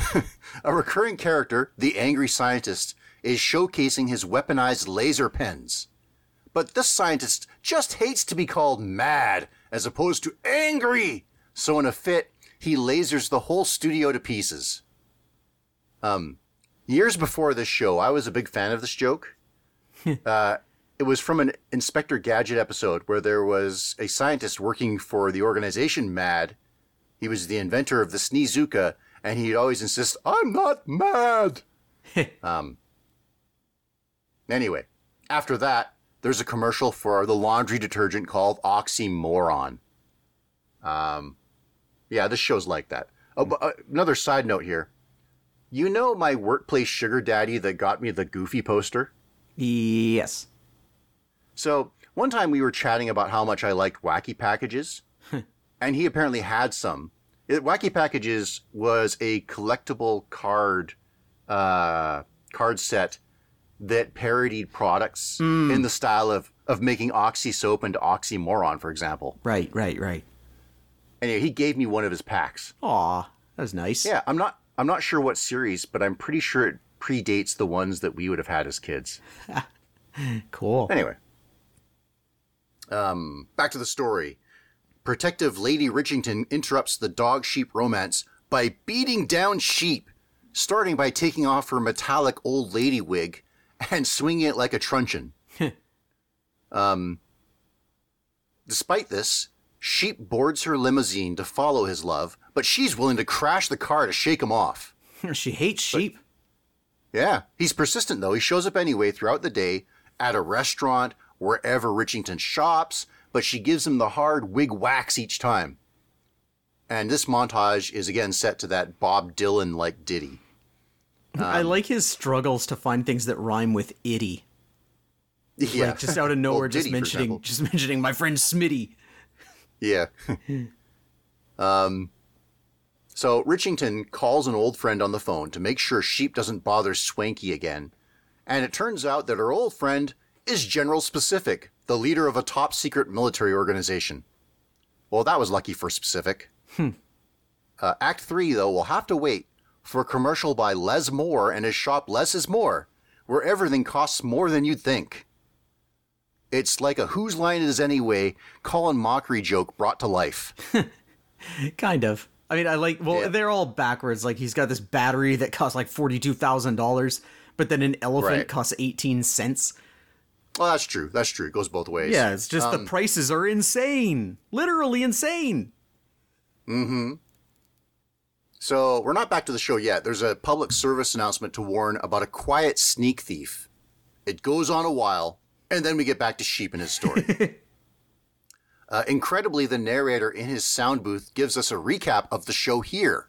(laughs) a recurring character, the angry scientist, is showcasing his weaponized laser pens. But this scientist just hates to be called mad as opposed to angry. So in a fit, he lasers the whole studio to pieces. Um, years before this show, I was a big fan of this joke. (laughs) uh, it was from an Inspector Gadget episode where there was a scientist working for the organization MAD. He was the inventor of the Sneezuka, and he'd always insist, I'm not mad. (laughs) um, anyway, after that, there's a commercial for the laundry detergent called Oxymoron. Um, yeah, this show's like that. Oh, but, uh, another side note here. You know my workplace sugar daddy that got me the Goofy poster? Yes. So one time we were chatting about how much I liked Wacky Packages, (laughs) and he apparently had some. It, Wacky Packages was a collectible card uh, card set that parodied products in the style of of making Oxy soap into Oxymoron, for example. Right, right, right. Anyway, he gave me one of his packs. Aw, that was nice. Yeah, I'm not I'm not sure what series, but I'm pretty sure it predates the ones that we would have had as kids. (laughs) Cool. Anyway, um, back to the story. Protective Lady Richington interrupts the dog sheep romance by beating down sheep, starting by taking off her metallic old lady wig and swinging it like a truncheon. (laughs) um, despite this, Sheep boards her limousine to follow his love, but she's willing to crash the car to shake him off. (laughs) she hates sheep. Yeah, he's persistent though. He shows up anyway throughout the day at a restaurant, wherever Richington shops, but she gives him the hard wig wax each time. And this montage is again set to that Bob Dylan like ditty. I like his struggles to find things that rhyme with itty. Yeah. Like just out of (laughs) nowhere, just for mentioning just mentioning my friend Smitty. Yeah. (laughs) um, so Richington calls an old friend on the phone to make sure Sheep doesn't bother Swanky again. And it turns out that our old friend is General Specific, the leader of a top secret military organization. Well, that was lucky for Specific. Uh, Act 3, though, will have to wait for a commercial by Les Moore and his shop Less is More, where everything costs more than you'd think. It's like a Whose Line It Is Anyway Colin Mochrie joke brought to life. (laughs) Kind of. I mean, I like. Well, Yeah. they're all backwards. Like he's got this battery that costs like forty two thousand dollars, but then an elephant Right. costs eighteen cents. Well, that's true. That's true. It goes both ways. Yeah, it's just Um, the prices are insane, literally insane. Mm-hmm. So we're not back to the show yet. There's a public service announcement to warn about a quiet sneak thief. It goes on a while, and then we get back to Sheep and his story. (laughs) uh, incredibly, the narrator in his sound booth gives us a recap of the show here.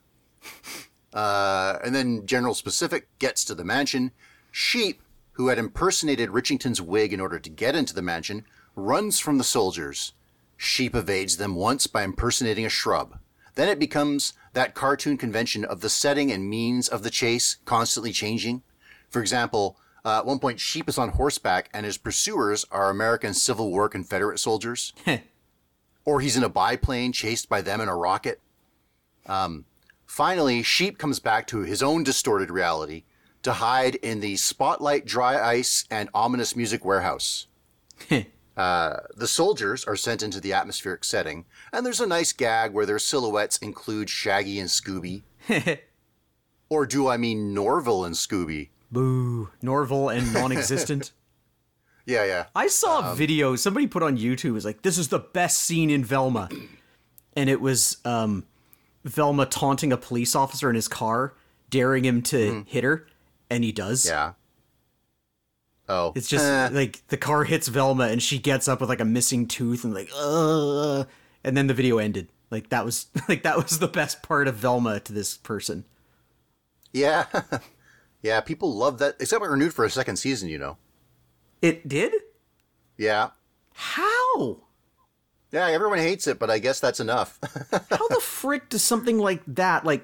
Uh, and then General Specific gets to the mansion. Sheep, who had impersonated Richington's wig in order to get into the mansion, runs from the soldiers. Sheep evades them once by impersonating a shrub. Then it becomes that cartoon convention of the setting and means of the chase constantly changing. For example, uh, at one point, Sheep is on horseback and his pursuers are American Civil War Confederate soldiers. (laughs) or he's in a biplane chased by them in a rocket. Um, finally, Sheep comes back to his own distorted reality to hide in the spotlight, dry ice, and ominous music warehouse. Uh, the soldiers are sent into the atmospheric setting, and there's a nice gag where their silhouettes include Shaggy and Scooby. or do I mean Norville and Scooby? Boo, Norval and non-existent. (laughs) Yeah, yeah. I saw Um, a video somebody put on YouTube. It was like, "This is the best scene in Velma," (clears throat) and it was um, Velma taunting a police officer in his car, daring him to hit her, and he does. Yeah. Oh. It's just Eh. like the car hits Velma and she gets up with like a missing tooth and like, uh, and then the video ended. Like that was (laughs) like that was the best part of Velma to this person. Yeah. (laughs) yeah, people love that. Except it renewed for a second season, you know. It did? Yeah. How? Yeah, everyone hates it, but I guess that's enough. (laughs) How the frick does something like that, like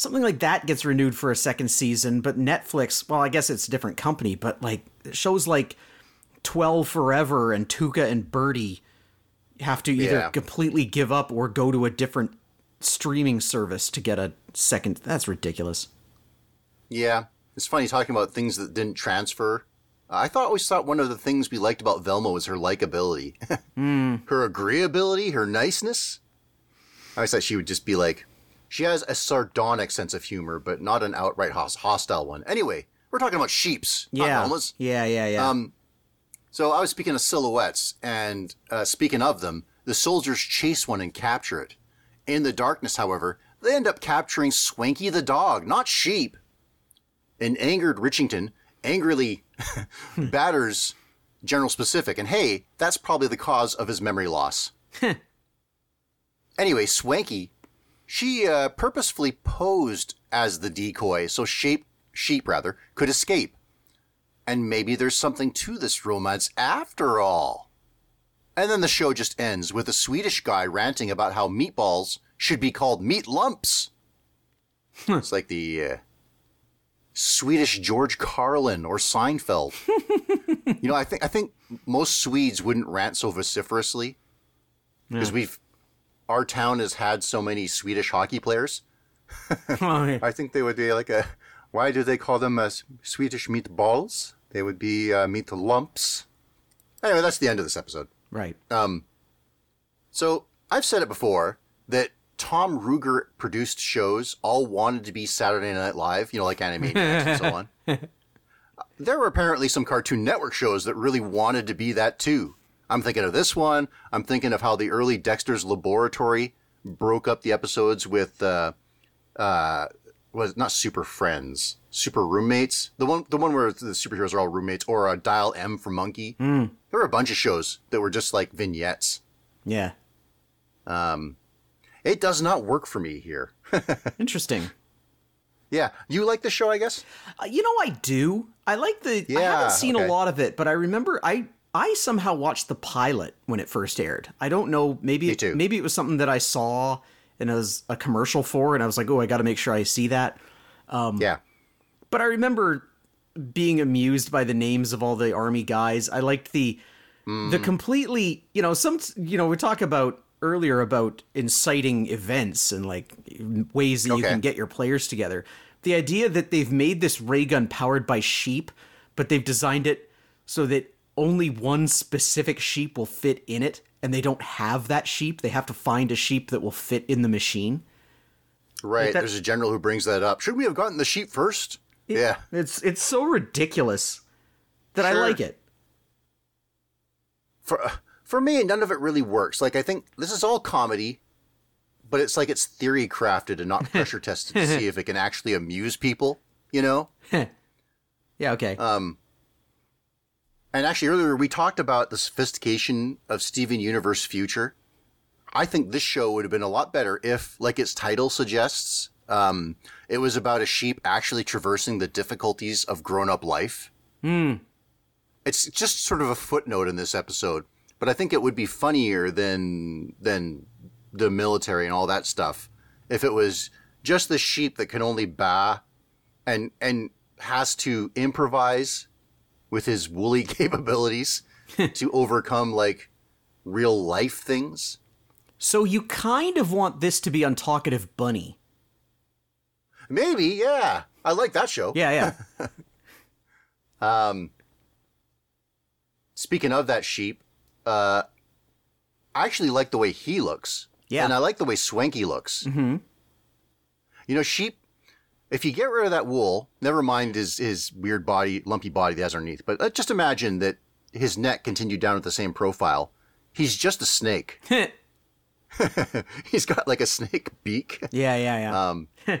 something like that gets renewed for a second season, but Netflix, well, I guess it's a different company, but like shows like 12 Forever and Tuca and Birdie have to either Yeah. completely give up or go to a different streaming service to get a second. That's ridiculous. yeah. It's funny talking about things that didn't transfer. I thought always thought one of the things we liked about Velma was her likability. (laughs) Hmm. Her agreeability, her niceness. I always thought she would just be like she has a sardonic sense of humor, but not an outright hos- hostile one. Anyway, we're talking about sheeps, not Yeah. Yeah, yeah, yeah. Um, So I was speaking of silhouettes, and uh, speaking of them, the soldiers chase one and capture it. In the darkness, however, they end up capturing Swanky the dog, not sheep. An angered Richington angrily (laughs) batters General Specific, and hey, that's probably the cause of his memory loss. (laughs) anyway, Swanky, she uh, purposefully posed as the decoy so shape, sheep rather could escape. And maybe there's something to this romance after all. And then the show just ends with a Swedish guy ranting about how meatballs should be called meat lumps. it's like the uh, Swedish George Carlin or Seinfeld. (laughs) you know, I think I think most Swedes wouldn't rant so vociferously because we've our town has had so many Swedish hockey players. (laughs) Oh, yeah. I think they would be like a. Why do they call them uh, Swedish meatballs? They would be uh, meat lumps. Anyway, that's the end of this episode. right. So I've said it before that Tom Ruegger produced shows all wanted to be Saturday Night Live, you know, like Animaniacs and so (laughs) on. There were apparently some Cartoon Network shows that really wanted to be that too. I'm thinking of this one. I'm thinking of how the early Dexter's Laboratory broke up the episodes with uh, uh, was not Super Friends, Super Roommates. The one, the one where the superheroes are all roommates, or uh, Dial M for Monkey. There were a bunch of shows that were just like vignettes. Yeah. Um, it does not work for me here. (laughs) Interesting. yeah, you like the show, I guess. Uh, you know, I do. I like the. I Yeah, haven't seen okay. a lot of it, but I remember I I somehow watched the pilot when it first aired. I don't know. Maybe it, too. maybe it was something that I saw and it was a commercial for, and I was like, oh, I got to make sure I see that. Um, yeah. But I remember being amused by the names of all the army guys. I liked the the completely, you know, some you know, we talk about earlier about inciting events and like ways that you can get your players together. The idea that they've made this ray gun powered by sheep, but they've designed it so that only one specific sheep will fit in it and they don't have that sheep. They have to find a sheep that will fit in the machine. Right. that- There's a general who brings that up. Should we have gotten the sheep first? yeah. It's it's so ridiculous that I like it. For for me, none of it really works. Like I think this is all comedy, but it's like it's theory crafted and not (laughs) pressure tested to see if it can actually amuse people. You know. (laughs) Yeah, okay. Um, and actually, earlier we talked about the sophistication of Steven Universe Future. I think this show would have been a lot better if, like its title suggests, um, it was about a sheep actually traversing the difficulties of grown up life. Hmm. It's just sort of a footnote in this episode, but I think it would be funnier than than the military and all that stuff if it was just the sheep that can only baa and and has to improvise with his woolly (laughs) capabilities (laughs) to overcome like real life things. So you kind of want this to be Untalkative Bunny. Maybe, yeah. I like that show. Yeah, yeah. (laughs) Um, speaking of that sheep, uh, I actually like the way he looks. Yeah. And I like the way Swanky looks. Mm-hmm. You know, sheep, if you get rid of that wool, never mind his, his weird body, lumpy body that has underneath, but uh, just imagine that his neck continued down at the same profile. He's just a snake. (laughs) (laughs) He's got like a snake beak. yeah, yeah, yeah. Um, (laughs)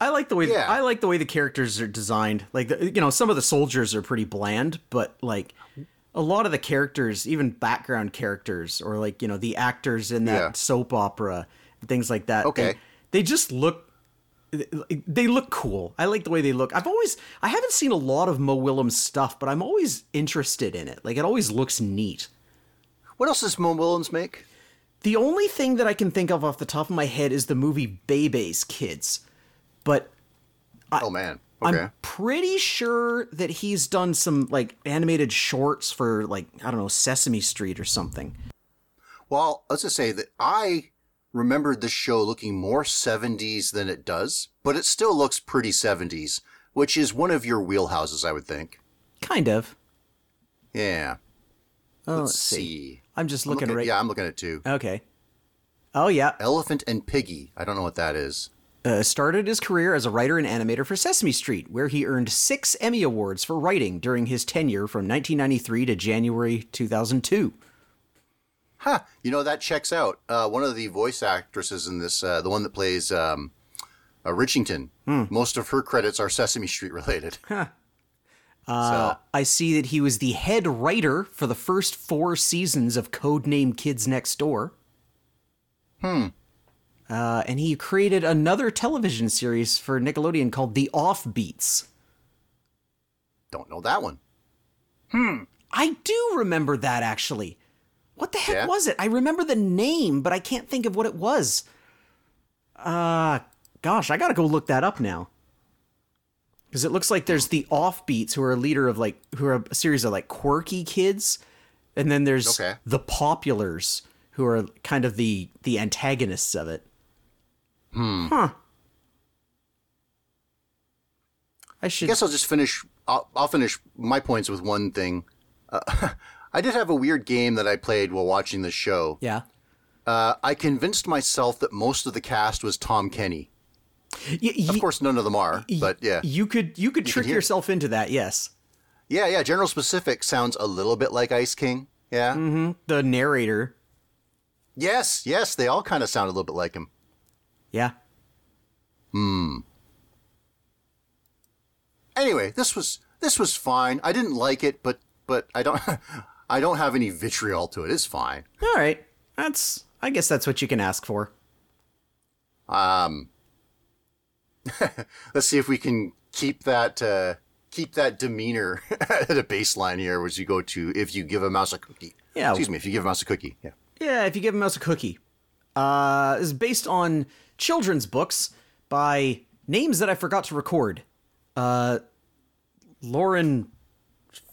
I like the way yeah. I like the way the characters are designed. Like the, you know, some of the soldiers are pretty bland, but like a lot of the characters, even background characters or like, you know, the actors in that Yeah. soap opera, things like that. Okay. They, they just look they look cool. I like the way they look. I've always I haven't seen a lot of Mo Willems stuff, but I'm always interested in it. Like it always looks neat. what else does Mo Willems make? The only thing that I can think of off the top of my head is the movie Bebe's Kids. But I, oh, man. Okay. I'm pretty sure that he's done some like animated shorts for like I don't know Sesame Street or something. Well, let's just say that I remembered this show looking more 70s than it does, but it still looks pretty 70s, which is one of your wheelhouses, I would think. Kind of. Yeah. Oh, Let's let's see. see. I'm just I'm looking, looking- right. Yeah, I'm looking at it too. Okay. Oh yeah. Elephant and Piggie. I don't know what that is. Uh, started his career as a writer and animator for Sesame Street, where he earned six Emmy awards for writing during his tenure from 1993 to January 2002. Huh. You know, that checks out. Uh, one of the voice actresses in this, uh, the one that plays um, uh, Richington, Hmm. most of her credits are Sesame Street related. (laughs) Uh, so, I see that he was the head writer for the first four seasons of Codename Kids Next Door. Hmm. Uh, and he created another television series for Nickelodeon called The Offbeats. don't know that one. Hmm. I do remember that actually. What the heck Yeah? was it? I remember the name, but I can't think of what it was. Uh, gosh, I gotta go look that up now. Because it looks like there's the Offbeats, who are a leader of like, who are a series of like quirky kids, and then there's Okay. the Populars, who are kind of the the antagonists of it. Hmm. Huh. I I should. guess I'll just finish. I'll, I'll finish my points with one thing. Uh, (laughs) I did have a weird game that I played while watching the show. yeah. Uh, I convinced myself that most of the cast was Tom Kenny. Y- y- Of course, none of them are, but yeah, You could you could trick hear- yourself into that. Yes. yeah, yeah. General Specific sounds a little bit like Ice King. Yeah. The narrator. Yes, yes. They all kind of sound a little bit like him. Yeah. Hmm. Anyway, this was this was fine. I didn't like it, but but I don't (laughs) I don't have any vitriol to it. It's fine. All right. That's I guess that's what you can ask for. Um, (laughs) let's see if we can keep that uh, keep that demeanor (laughs) at a baseline here as you go to if you give a mouse a cookie. Yeah. Excuse me, if you give a mouse a cookie. Yeah. Yeah, if you give a mouse a cookie. Uh, is based on children's books by names that I forgot to record. Uh, Lauren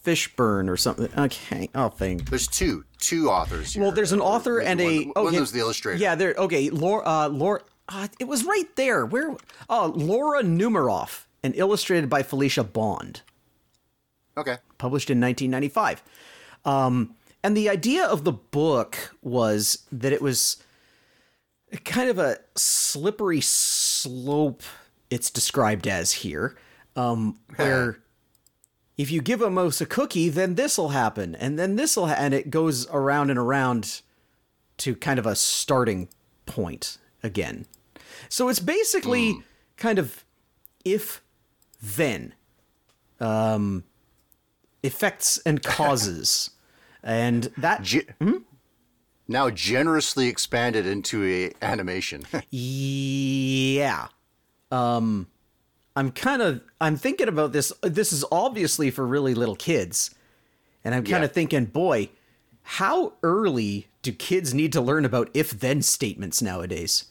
Fishburne or something. Okay, I'll think. There's two two authors. Here. Well, there's an author One- and a. one, oh, one yeah, was the illustrator. Yeah, there. Okay, Laura. Uh, Laura. Uh, it was right there. Where? Oh, Laura Numeroff, and illustrated by Felicia Bond. Okay. published in 1995. Um, and the idea of the book was that it was kind of a slippery slope, it's described as here, um, where (laughs) if you give a mouse a cookie, then this will happen, and then this will, ha- and it goes around and around to kind of a starting point again. So it's basically kind of if then um, effects and (laughs) causes. and that Ge- Now generously expanded into a animation. (laughs) yeah. Um I'm kind of I'm thinking about this this is obviously for really little kids. And I'm kind Yeah. of thinking, boy, how early do kids need to learn about if then statements nowadays?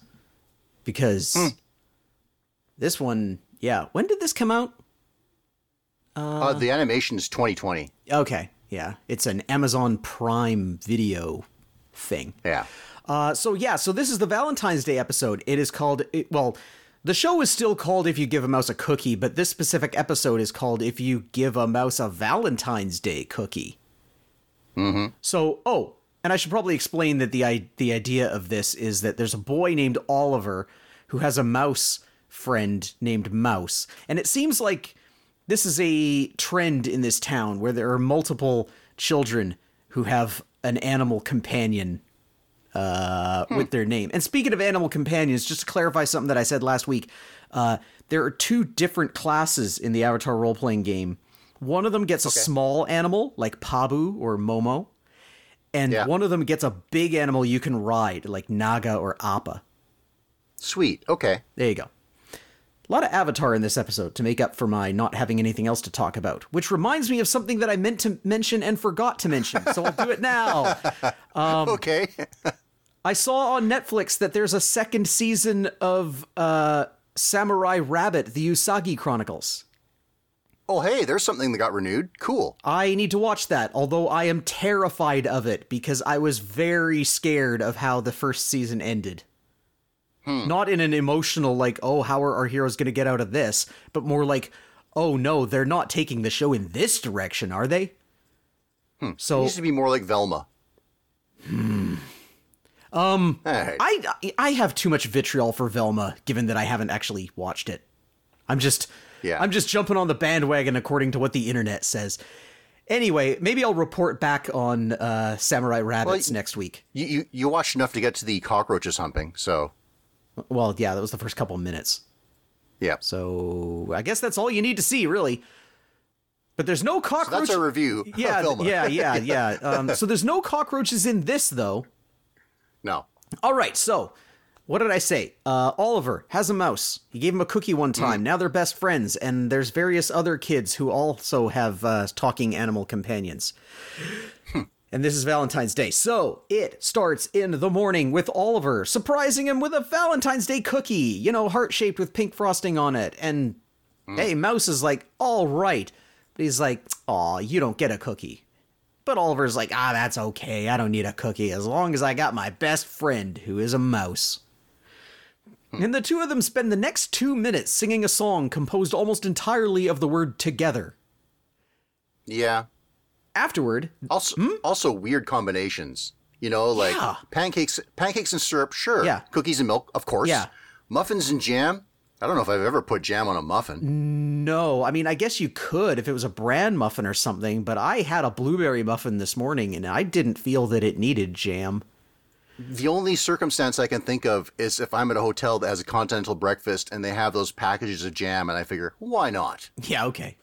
Because this one, yeah, when did this come out? uh, the animation is 2020. Okay, yeah, it's an Amazon Prime video thing. Yeah. Uh, so yeah, so this is the Valentine's Day episode. It is called it, well, the show is still called "If You Give a Mouse a Cookie," but this specific episode is called "If You Give a Mouse a Valentine's Day Cookie." Mm-hmm. So, oh, and I should probably explain that the the idea of this is that there's a boy named Oliver who has a mouse friend named Mouse, and it seems like this is a trend in this town where there are multiple children who have an animal companion uh, with their name. And speaking of animal companions, just to clarify something that I said last week, uh, there are two different classes in the Avatar role playing game. One of them gets a small animal like Pabu or Momo, and Yeah. one of them gets a big animal you can ride like Naga or Appa. Sweet. Okay. There you go. A lot of Avatar in this episode to make up for my not having anything else to talk about, which reminds me of something that I meant to mention and forgot to mention, so I'll do it now. (laughs) Um, okay. (laughs) I saw on Netflix that there's a second season of uh, Samurai Rabbit: The Usagi Chronicles. oh, hey, there's something that got renewed. Cool. I need to watch that, although I am terrified of it because I was very scared of how the first season ended. Not in an emotional, like, oh, how are our heroes going to get out of this, but more like, oh no, they're not taking the show in this direction, are they? It So needs to be more like Velma. Hmm. Um. I I have too much vitriol for Velma, given that I haven't actually watched it. I'm just Yeah. I'm just jumping on the bandwagon according to what the internet says. Anyway, maybe I'll report back on uh, Samurai Rabbits Well, next week. You, you you watched enough to get to the cockroaches humping, so Well, yeah, that was the first couple minutes. yeah. So I guess that's all you need to see, really. But there's no cockroach. That's our review. yeah, of Velma. yeah, yeah, (laughs) yeah. Um, so there's no cockroaches in this, though. No. All right, so what did I say? Uh, Oliver has a mouse. He gave him a cookie one time. Now they're best friends, and there's various other kids who also have uh, talking animal companions. and this is Valentine's Day. So it starts in the morning with Oliver surprising him with a Valentine's Day cookie, you know, heart shaped with pink frosting on it. And hey, Mouse is like, all right. But he's like, aw, you don't get a cookie. But Oliver's like, ah, that's okay. I don't need a cookie as long as I got my best friend, who is a mouse. And the two of them spend the next two minutes singing a song composed almost entirely of the word together. Yeah. Afterward, Also, also weird combinations. You know, like Hmm? Yeah. pancakes, pancakes and syrup. Sure. Yeah. Cookies and milk, of course. Yeah. Muffins and jam. I don't know if I've ever put jam on a muffin. no, I mean, I guess you could if it was a bran muffin or something, but I had a blueberry muffin this morning and I didn't feel that it needed jam. The only circumstance I can think of is if I'm at a hotel that has a continental breakfast and they have those packages of jam, and I figure, why not? Yeah, okay.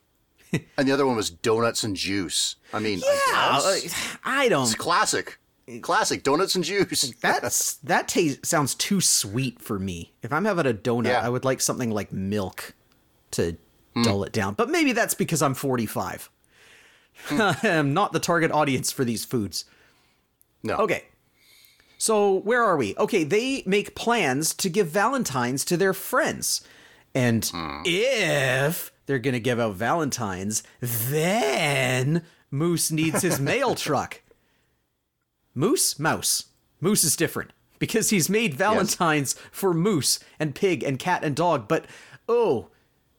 And the other one was donuts and juice. I mean, I Yeah, guess. uh, I don't it's classic. Classic donuts and juice. That's that taste sounds too sweet for me. If I'm having a donut, Yeah. I would like something like milk to hmm. dull it down. But maybe that's because I'm 45. (laughs) I'm not the target audience for these foods. No. Okay. So where are we? Okay, they make plans to give Valentines to their friends. And hmm. if they're going to give out Valentines, then Moose needs his mail (laughs) truck. Moose? Mouse. Moose is different because he's made Valentines for Moose and Pig and Cat and Dog, but oh,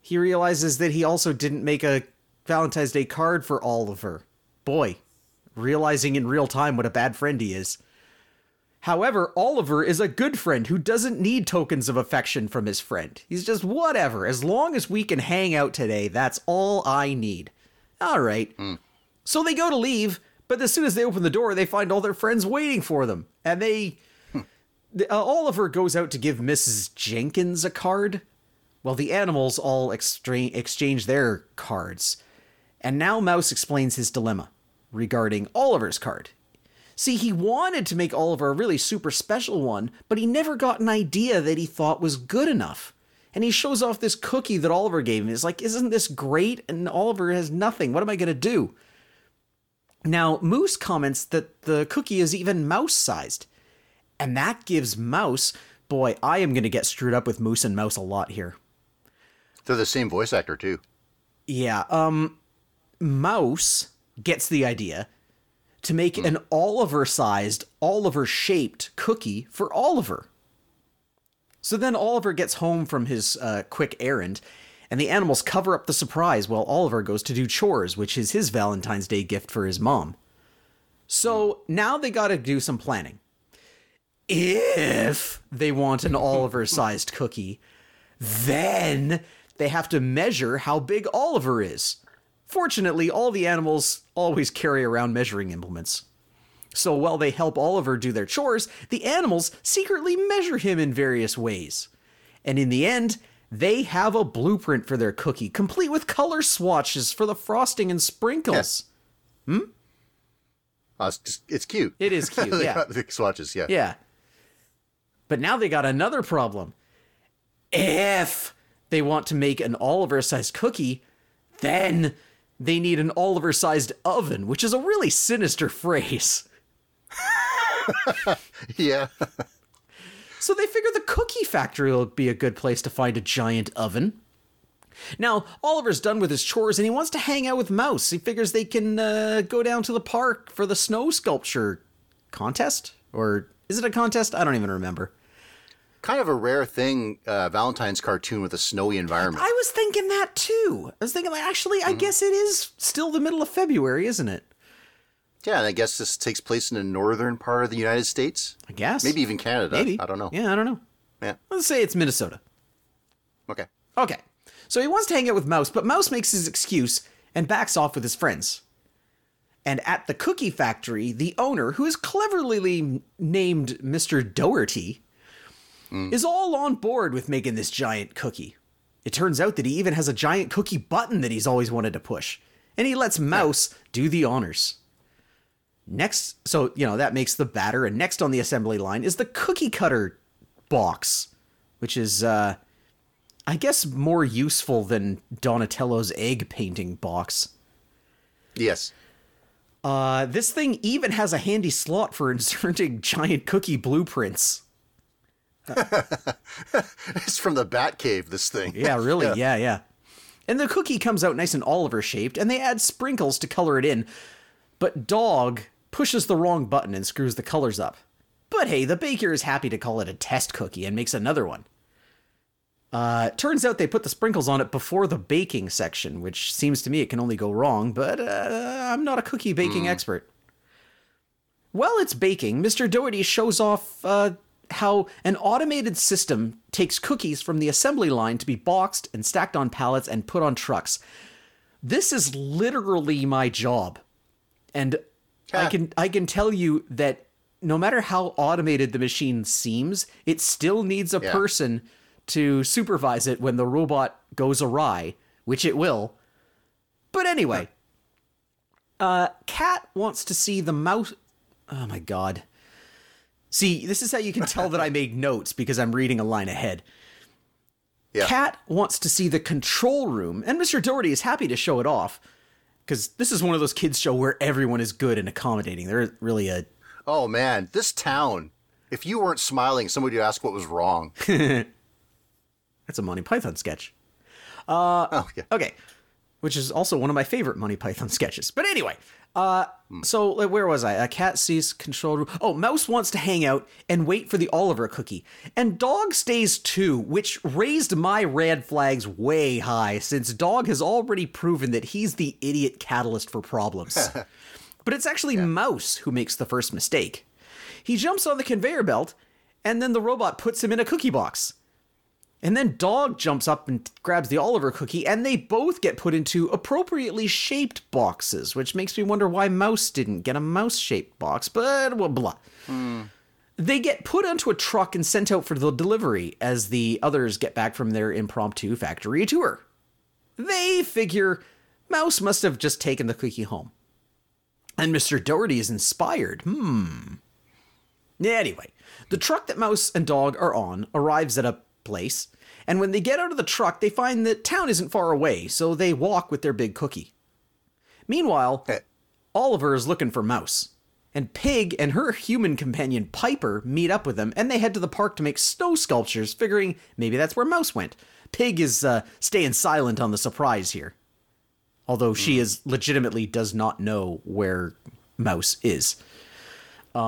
he realizes that he also didn't make a Valentine's Day card for Oliver. Boy, realizing in real time what a bad friend he is. However, Oliver is a good friend who doesn't need tokens of affection from his friend. He's just whatever. As long as we can hang out today, that's all I need. All right. Mm. So they go to leave, but as soon as they open the door, they find all their friends waiting for them. And they. the- uh, Oliver goes out to give Mrs. Jenkins a card. Well, the animals all extra- exchange their cards. And now Mouse explains his dilemma regarding Oliver's card. See, he wanted to make Oliver a really super special one, but he never got an idea that he thought was good enough. And he shows off this cookie that Oliver gave him. He's like, Isn't this great? And Oliver has nothing. What am I going to do? Now, Moose comments that the cookie is even mouse sized. And that gives Mouse, boy, I am going to get screwed up with Moose and Mouse a lot here. They're the same voice actor too. Yeah, um Mouse gets the idea to make an Oliver-sized, Oliver-shaped cookie for Oliver. So then Oliver gets home from his uh, quick errand, and the animals cover up the surprise while Oliver goes to do chores, which is his Valentine's Day gift for his mom. So now they got to do some planning. If they want an Oliver-sized cookie, then they have to measure how big Oliver is. Fortunately, all the animals always carry around measuring implements. So while they help Oliver do their chores, the animals secretly measure him in various ways. And in the end, they have a blueprint for their cookie, complete with color swatches for the frosting and sprinkles. Uh, it's, just, it's cute. It is cute, (laughs) They yeah. got the swatches, yeah. Yeah. But now they got another problem. If they want to make an Oliver sized cookie, then they need an Oliver sized oven, which is a really sinister (laughs) phrase. (laughs) Yeah. So they figure the cookie factory will be a good place to find a giant oven. Now, Oliver's done with his chores and he wants to hang out with Mouse. He figures they can uh, go down to the park for the snow sculpture contest? Or is it a contest? I don't even remember. kind of a rare thing, uh, Valentine's cartoon with a snowy environment. I was thinking that too. I was thinking, like, actually, I guess it is still the middle of February, isn't it? Yeah, and I guess this takes place in the northern part of the United States. I guess. Maybe even Canada. Maybe. I don't know. Yeah, I don't know. Yeah. Let's say it's Minnesota. Okay. Okay. So he wants to hang out with Mouse, but Mouse makes his excuse and backs off with his friends. And at the cookie factory, the owner, who is cleverly named Mr. Doherty, hmm. is all on board with making this giant cookie. It turns out that he even has a giant cookie button that he's always wanted to push. And he lets Mouse do the honors. Next, so, you know, that makes the batter. And next on the assembly line is the cookie cutter box, which is, uh, I guess more useful than Donatello's egg painting box. Yes. Uh, this thing even has a handy slot for (laughs) inserting giant cookie blueprints. (laughs) It's from the Bat Cave, this thing. Yeah, really, yeah. yeah, And the cookie comes out nice and Oliver shaped, and they add sprinkles to color it in. But Dog pushes the wrong button and screws the colors up. But hey, the baker is happy to call it a test cookie and makes another one. Uh, turns out they put the sprinkles on it before the baking section, which seems to me it can only go wrong, but uh, I'm not a cookie baking expert. While it's baking, Mr. Doherty shows off uh, how an automated system takes cookies from the assembly line to be boxed and stacked on pallets and put on trucks. This is literally my job. And I can I can tell you that no matter how automated the machine seems, it still needs a Yeah. person to supervise it when the robot goes awry, which it will. But anyway, uh, Cat wants to see the mouse Oh my god. See, this is how you can tell that I (laughs) made notes because I'm reading a line ahead. Yeah. Wants to see the control room, and Mr. Doherty is happy to show it off because this is one of those kids' show where everyone is good and accommodating. They're really a Oh man, this town. If you weren't smiling, somebody would ask what was wrong. (laughs) that's a Monty Python sketch. Uh, oh yeah. Okay, which is also one of my favorite Monty Python (laughs) sketches. But anyway, uh, so like, where was I? A cat sees control room. Oh, Mouse wants to hang out and wait for the Oliver cookie, and Dog stays too, which raised my red flags way high since Dog has already proven that he's the idiot catalyst for problems. (laughs) but it's actually Mouse who makes the first mistake. He jumps on the conveyor belt, and then the robot puts him in a cookie box. And then Dog jumps up and grabs the Oliver cookie, and they both get put into appropriately shaped boxes, which makes me wonder why Mouse didn't get a mouse shaped box, but blah blah. They get put onto a truck and sent out for the delivery as the others get back from their impromptu factory tour. They figure Mouse must have just taken the cookie home. And Mr. Doherty is inspired. Hmm. Anyway, the truck that Mouse and Dog are on arrives at a place, and when they get out of the truck, they find that town isn't far away, so they walk with their big cookie. Meanwhile, Eh, Oliver is looking for Mouse, and Pig and her human companion Piper meet up with them, and they head to the park to make snow sculptures, figuring maybe that's where Mouse went. Pig is uh, staying silent on the surprise here, although she is legitimately does not know where Mouse is.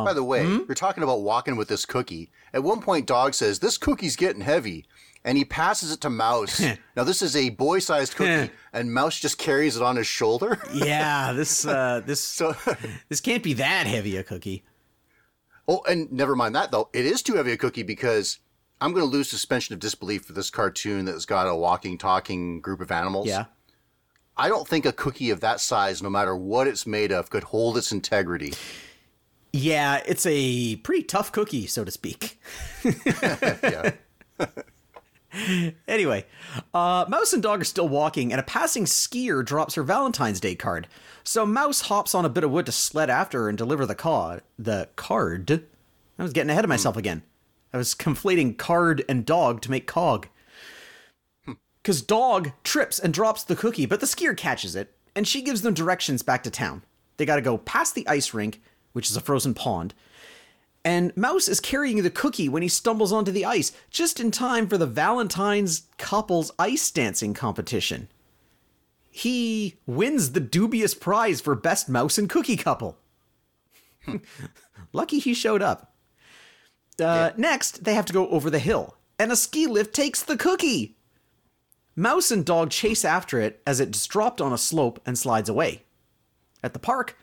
By the way, hmm? you're talking about walking with this cookie. At one point, Dog says, This cookie's getting heavy. And he passes it to Mouse. (laughs) now, this is a boy sized cookie, and Mouse just carries it on his shoulder. (laughs) Yeah, this uh, this (laughs) so, this can't be that heavy a cookie. oh, and never mind that, though. It is too heavy a cookie because I'm going to lose suspension of disbelief for this cartoon that's got a walking, talking group of animals. Yeah. I don't think a cookie of that size, no matter what it's made of, could hold its integrity. Yeah, it's a pretty tough cookie, so to speak. (laughs) Anyway, uh, Mouse and Dog are still walking, and a passing skier drops her Valentine's Day card. So Mouse hops on a bit of wood to sled after her and deliver the card. The card. I was getting ahead of myself again. I was conflating card and dog to make cog. Because Dog trips and drops the cookie, but the skier catches it, and she gives them directions back to town. They gotta go past the ice rink, which is a frozen pond, and Mouse is carrying the cookie when he stumbles onto the ice, just in time for the Valentine's couple's ice dancing competition. He wins the dubious prize for Best Mouse and Cookie Couple. (laughs) Lucky he showed up. Uh, Next, they have to go over the hill, and a ski lift takes the cookie. Mouse and Dog chase after it as it's dropped on a slope and slides away. At the park,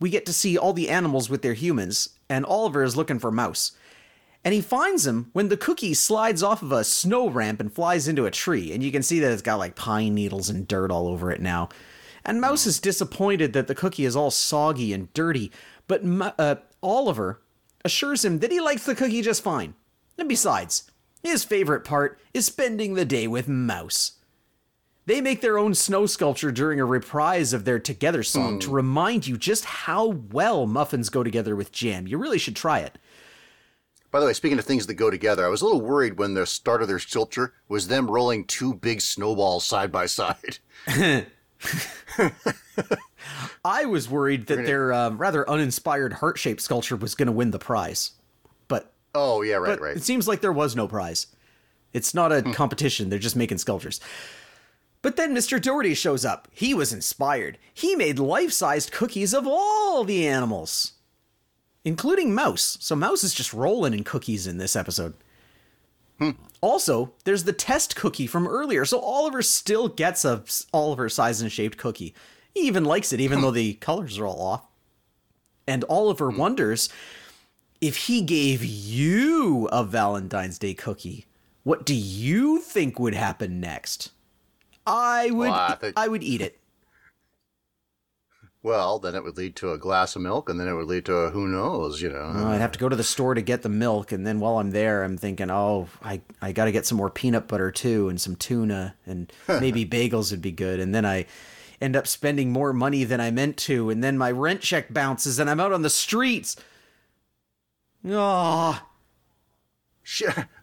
we get to see all the animals with their humans, and Oliver is looking for Mouse. And he finds him when the cookie slides off of a snow ramp and flies into a tree, and you can see that it's got like pine needles and dirt all over it now. And Mouse is disappointed that the cookie is all soggy and dirty, but uh, Oliver assures him that he likes the cookie just fine. And besides, his favorite part is spending the day with Mouse. They make their own snow sculpture during a reprise of their Together song to remind you just how well muffins go together with jam. You really should try it. By the way, speaking of things that go together, I was a little worried when the start of their sculpture was them rolling two big snowballs side by side. (laughs) I was worried that their um, rather uninspired heart shaped sculpture was going to win the prize. But, Oh, yeah, right, right. it seems like there was no prize. It's not a competition, they're just making sculptures. But then Mr. Doherty shows up. He was inspired. He made life sized cookies of all the animals, including Mouse. So Mouse is just rolling in cookies in this episode. Hmm. Also, there's the test cookie from earlier, so Oliver still gets a Oliver size and shaped cookie. He even likes it, even though the colors are all off. And Oliver hmm. wonders if he gave you a Valentine's Day cookie, what do you think would happen next? I would, Well, I think- I would eat it. Well, then it would lead to a glass of milk, and then it would lead to a who knows, you know. Oh, I'd have to go to the store to get the milk, and then while I'm there, I'm thinking, oh, I, I got to get some more peanut butter too, and some tuna, and (laughs) maybe bagels would be good. And then I end up spending more money than I meant to, and then my rent check bounces and I'm out on the streets. Ah, Sh-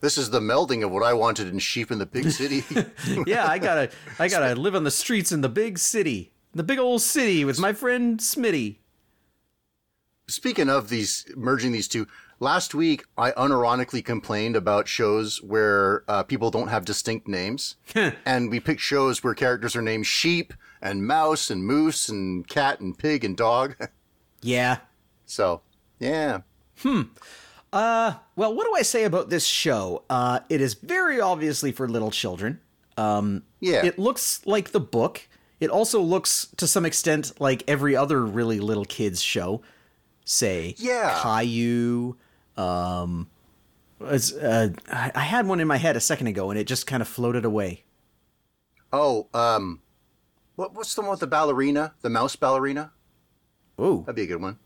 This is the melding of what I wanted in Sheep in the Big City. (laughs) yeah, I gotta, I gotta (laughs) live on the streets in the big city, the big old city with my friend Smitty. Speaking of these merging these two, last week I unironically complained about shows where uh, people don't have distinct names, and we picked shows where characters are named Sheep and Mouse and Moose and Cat and Pig and Dog. (laughs) Yeah. so yeah, Well, what do I say about this show? Uh, it is very obviously for little children. yeah. It looks like the book. It also looks, to some extent, like every other really little kids show. Say, Yeah. Caillou. Um, it's, uh, I had one in my head a second ago, and it just kind of floated away. oh, um, what what's the one with the ballerina, the mouse ballerina? Oh, That'd be a good one.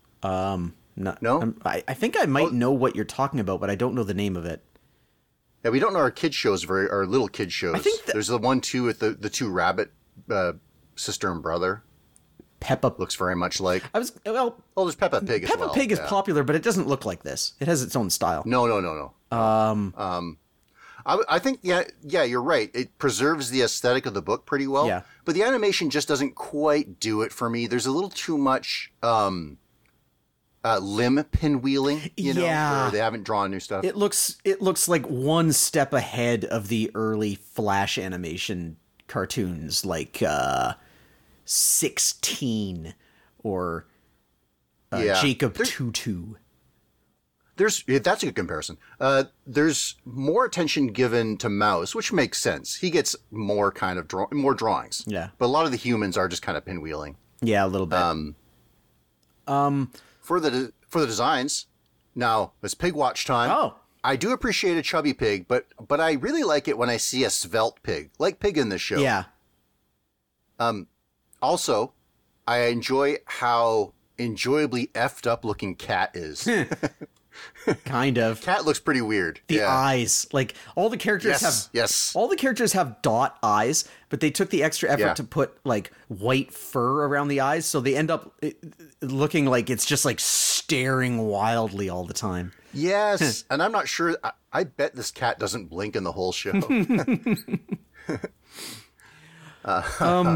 No, No? I'm- I, I think I might know what you're talking about, but I don't know the name of it. Yeah, we don't know our kid shows very our little kid shows. I think that- there's the one too with the the two rabbit uh, sister and brother. Peppa. Looks very much like. I was well. Oh, there's Peppa Pig as Peppa well. Pig is yeah. popular, but it doesn't look like this. It has its own style. No, no, no, no. Um, I, I think yeah, yeah, you're right. It preserves the aesthetic of the book pretty well. Yeah. But the animation just doesn't quite do it for me. There's a little too much um, uh, limb pinwheeling. You know, Yeah. they haven't drawn new stuff. It looks it looks like one step ahead of the early Flash animation cartoons, like uh, sixteen or uh, Yeah. Jacob Two-Two. There's that's a good comparison. Uh, there's more attention given to Mouse, which makes sense. He gets more kind of draw- more drawings. Yeah. But a lot of the humans are just kind of pinwheeling. Yeah, a little bit. Um, for the for the designs. Now it's pig watch time. Oh. I do appreciate a chubby pig, but but I really like it when I see a svelte pig, like pig in the show. yeah, Um. Also, I enjoy how enjoyably effed up looking cat is. (laughs) (laughs) kind of. cat looks pretty weird. The yeah. eyes, like all the characters Yes. have yes. all the characters have dot eyes, but they took the extra effort Yeah. to put like white fur around the eyes, so they end up eh, looking like it's just like staring wildly all the time. Yes, (laughs) and I'm not sure. I, I bet this cat doesn't blink in the whole show. (laughs) uh,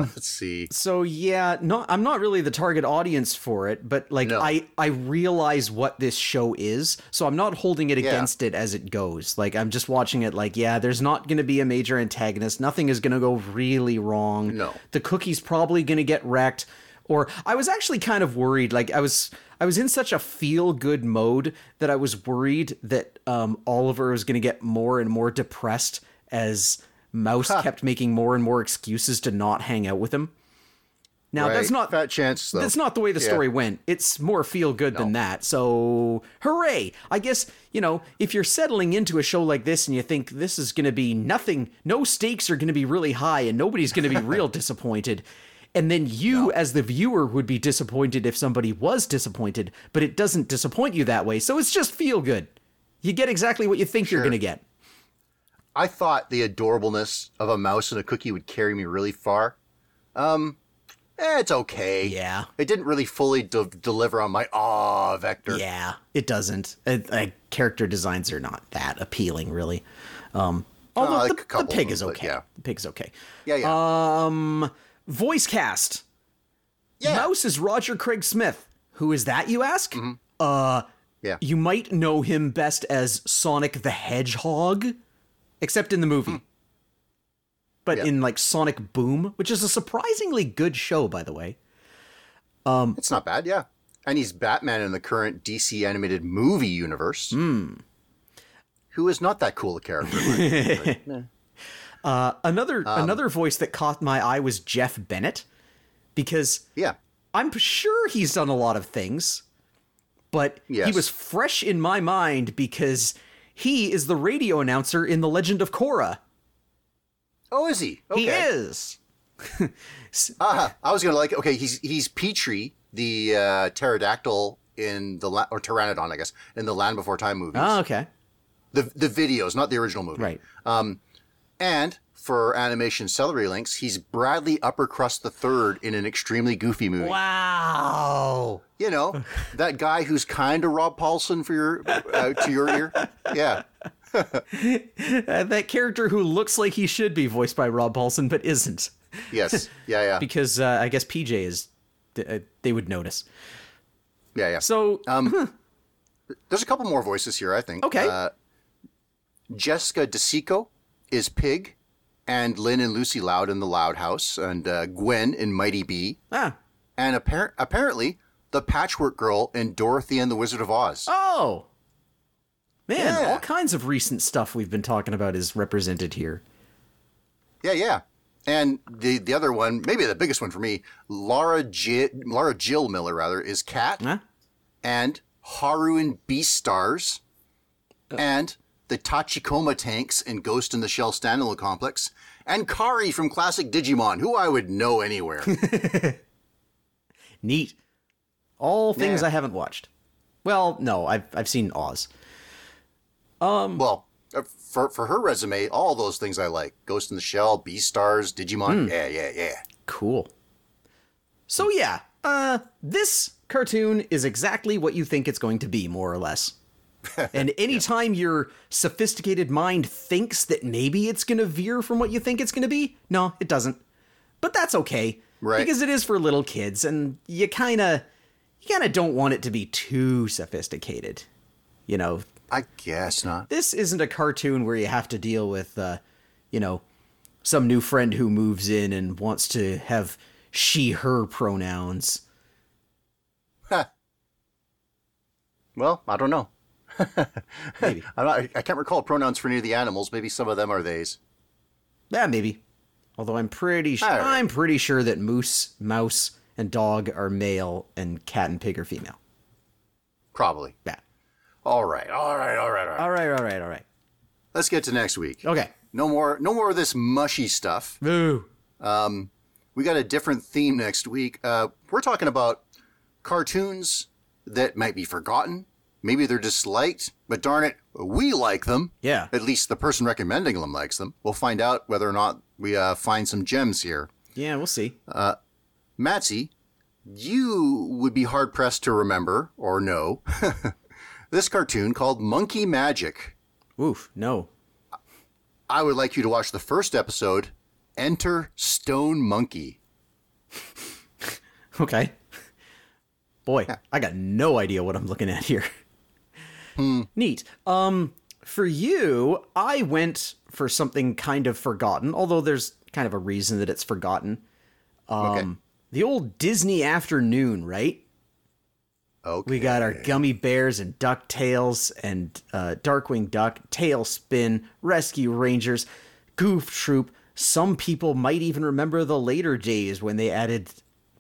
(laughs) let's see. So yeah, no, I'm not really the target audience for it, but like No. I I realize what this show is, so I'm not holding it against it as it goes. Like I'm just watching it. Like yeah, there's not going to be a major antagonist. Nothing is going to go really wrong. No. the cookie's probably going to get wrecked. Or I was actually kind of worried. Like I was I was in such a feel good mode that I was worried that um, Oliver was going to get more and more depressed as Mouse kept making more and more excuses to not hang out with him. Now that's not fat chance though. that's not the way the Yeah. story went. It's more feel good than that. So, hooray! I guess, you know, if you're settling into a show like this and you think this is going to be nothing, no stakes are going to be really high and nobody's going to be real (laughs) disappointed. And then you, as the viewer, would be disappointed if somebody was disappointed, but it doesn't disappoint you that way. So it's just feel good. You get exactly what you think you're going to get. I thought the adorableness of a mouse and a cookie would carry me really far. Um, eh, it's okay. Yeah. It didn't really fully de- deliver on my awe vector. Yeah, it doesn't. Uh, uh, character designs are not that appealing, really. Um, although like the, the pig of is okay. yeah. The pig's okay. yeah, yeah. Um, voice cast. yeah. Mouse is Roger Craig Smith. Who is that, you ask? Uh, yeah. you might know him best as Sonic the Hedgehog, except in the movie. But Yeah. in like Sonic Boom, which is a surprisingly good show, by the way. Um, It's not bad, yeah. And he's Batman in the current DC animated movie universe. Hmm. Who is not that cool a character. but- (laughs) (laughs) Another Um, another voice that caught my eye was Jeff Bennett, because yeah. I'm sure he's done a lot of things, but he was fresh in my mind because he is the radio announcer in The Legend of Korra. Oh, is he? Okay. He is. (laughs) Ah, I was gonna like. Okay, he's he's Petrie, the uh, pterodactyl in the la- or pteranodon, I guess, in the Land Before Time movies. Oh, okay. the the videos, not the original movie. Right. Um, And for animation celery links, he's Bradley Uppercrust the Third in an extremely goofy movie. Wow. You know, (laughs) that guy who's kind of Rob Paulsen for your uh, to your ear. Yeah, (laughs) Uh, that character who looks like he should be voiced by Rob Paulsen but isn't. yes, (laughs) yeah, yeah, Because uh, I guess PJ is. Uh, they would notice. yeah, yeah. So, There's a couple more voices here, I think. Okay. Uh, Jessica DiCicco is Pig, and Lynn and Lucy Loud in The Loud House, and uh, Gwen in Mighty B, ah. and appar- apparently the Patchwork Girl in Dorothy and the Wizard of Oz. Oh! Man, Yeah. all kinds of recent stuff we've been talking about is represented here. Yeah, yeah. And the the other one, maybe the biggest one for me, Laura J- Lara Jill Miller rather is Cat, Huh? and Haru in Beastars, and the Tachikoma tanks in Ghost in the Shell Standalone Complex, and Kari from classic Digimon, who I would know anywhere. (laughs) Neat. All things Yeah. I haven't watched. Well, no, I've I've seen Oz. Um, well, uh, for for her resume, all those things I like: Ghost in the Shell, Beastars, Digimon. Yeah, yeah, yeah. Cool. So yeah, uh this cartoon is exactly what you think it's going to be, more or less. (laughs) and anytime your sophisticated mind thinks that maybe it's going to veer from what you think it's going to be, no, it doesn't. But that's okay. Right. Because it is for little kids and you kind of you kind of don't want it to be too sophisticated. You know, I guess not. this isn't a cartoon where you have to deal with uh, you know, some new friend who moves in and wants to have she her pronouns. (laughs) Well, I don't know. Maybe. (laughs) I'm not, I can't recall pronouns for any of the animals. Maybe some of them are theys. Yeah, maybe. Although I'm pretty sure right. I'm pretty sure that moose, mouse, and dog are male and cat and pig are female. Probably. Yeah. All right. All right. All right. All right. All right, all right, all right. Let's get to next week. Okay. No more. No more of this mushy stuff. Boo. We got a different theme next week. Uh, we're talking about cartoons that might be forgotten. Maybe they're disliked, but darn it, we like them. Yeah. At least the person recommending them likes them. We'll find out whether or not we uh, find some gems here. Yeah, we'll see. Matsy, you would be hard pressed to remember or know (laughs) this cartoon called Monkey Magic. Oof, no. I would like you to watch the first episode, Enter Stone Monkey. (laughs) Okay. Boy, I got no idea what I'm looking at here. (laughs) Neat. Um, for you, I went for something kind of forgotten, although there's kind of a reason that it's forgotten. Um, Okay. The old Disney afternoon, right? Okay. We got our Gummi Bears and DuckTales and uh, Darkwing Duck, TaleSpin, Rescue Rangers, Goof Troop. Some people might even remember the later days when they added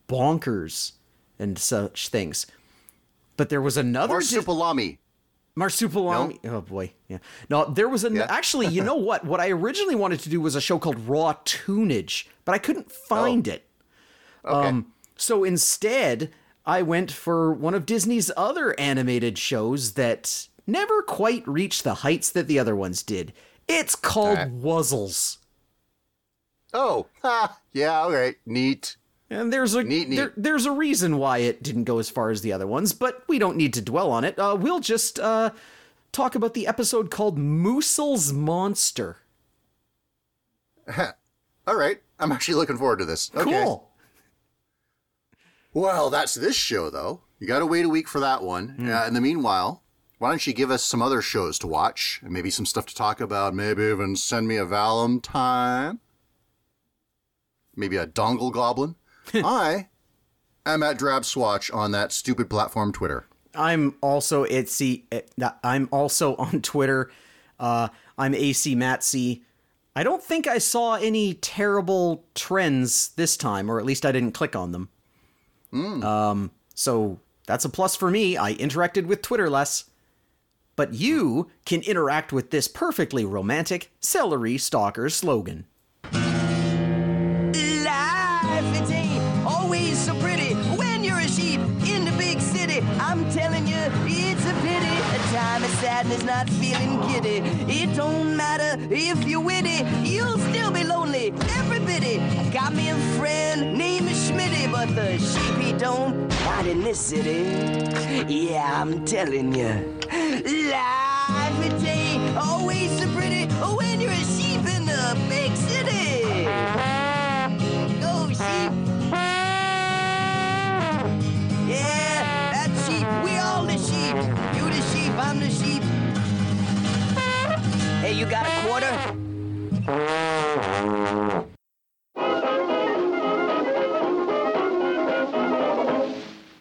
bonkers and such things. But there was another Dis- Marsupilami. Marsupilami. Oh boy, yeah. No, there was an Yeah. (laughs) actually. You know what? What I originally wanted to do was a show called Raw Toonage, but I couldn't find it. Okay. Um, so instead, I went for one of Disney's other animated shows that never quite reached the heights that the other ones did. It's called Alright. Wuzzles. oh, (laughs) ha, yeah, all right. Neat. And there's a Neat, neat. There, there's a reason why it didn't go as far as the other ones, but we don't need to dwell on it. Uh, we'll just uh, talk about the episode called Moosel's Monster. (laughs) All right. I'm actually looking forward to this. Okay. Cool. Well, that's this show, though. You got to wait a week for that one. Uh, in the meanwhile, why don't you give us some other shows to watch and maybe some stuff to talk about? Maybe even send me a Valentine. Maybe a dongle goblin. (laughs) I am at Drab Swatch on that stupid platform Twitter. I'm also Itsy. uh, I'm also (laughs) on Twitter. Uh, I'm AC Matsy. I don't think I saw any terrible trends this time, or at least I didn't click on them. Um, so that's a plus for me. I interacted with Twitter less. But you can interact with this perfectly romantic celery stalker slogan. Sadness, not feeling giddy. It don't matter if you're witty, you'll still be lonely. Every bitty. Got me a friend named Schmitty, but the sheep he don't, not in this city. Yeah, I'm telling you. Life it ain't always so pretty when you're a sheep in the big city. Go sheep. Yeah, that's sheep. We all the sheep. You the sheep, I'm the sheep. Hey, you got a quarter?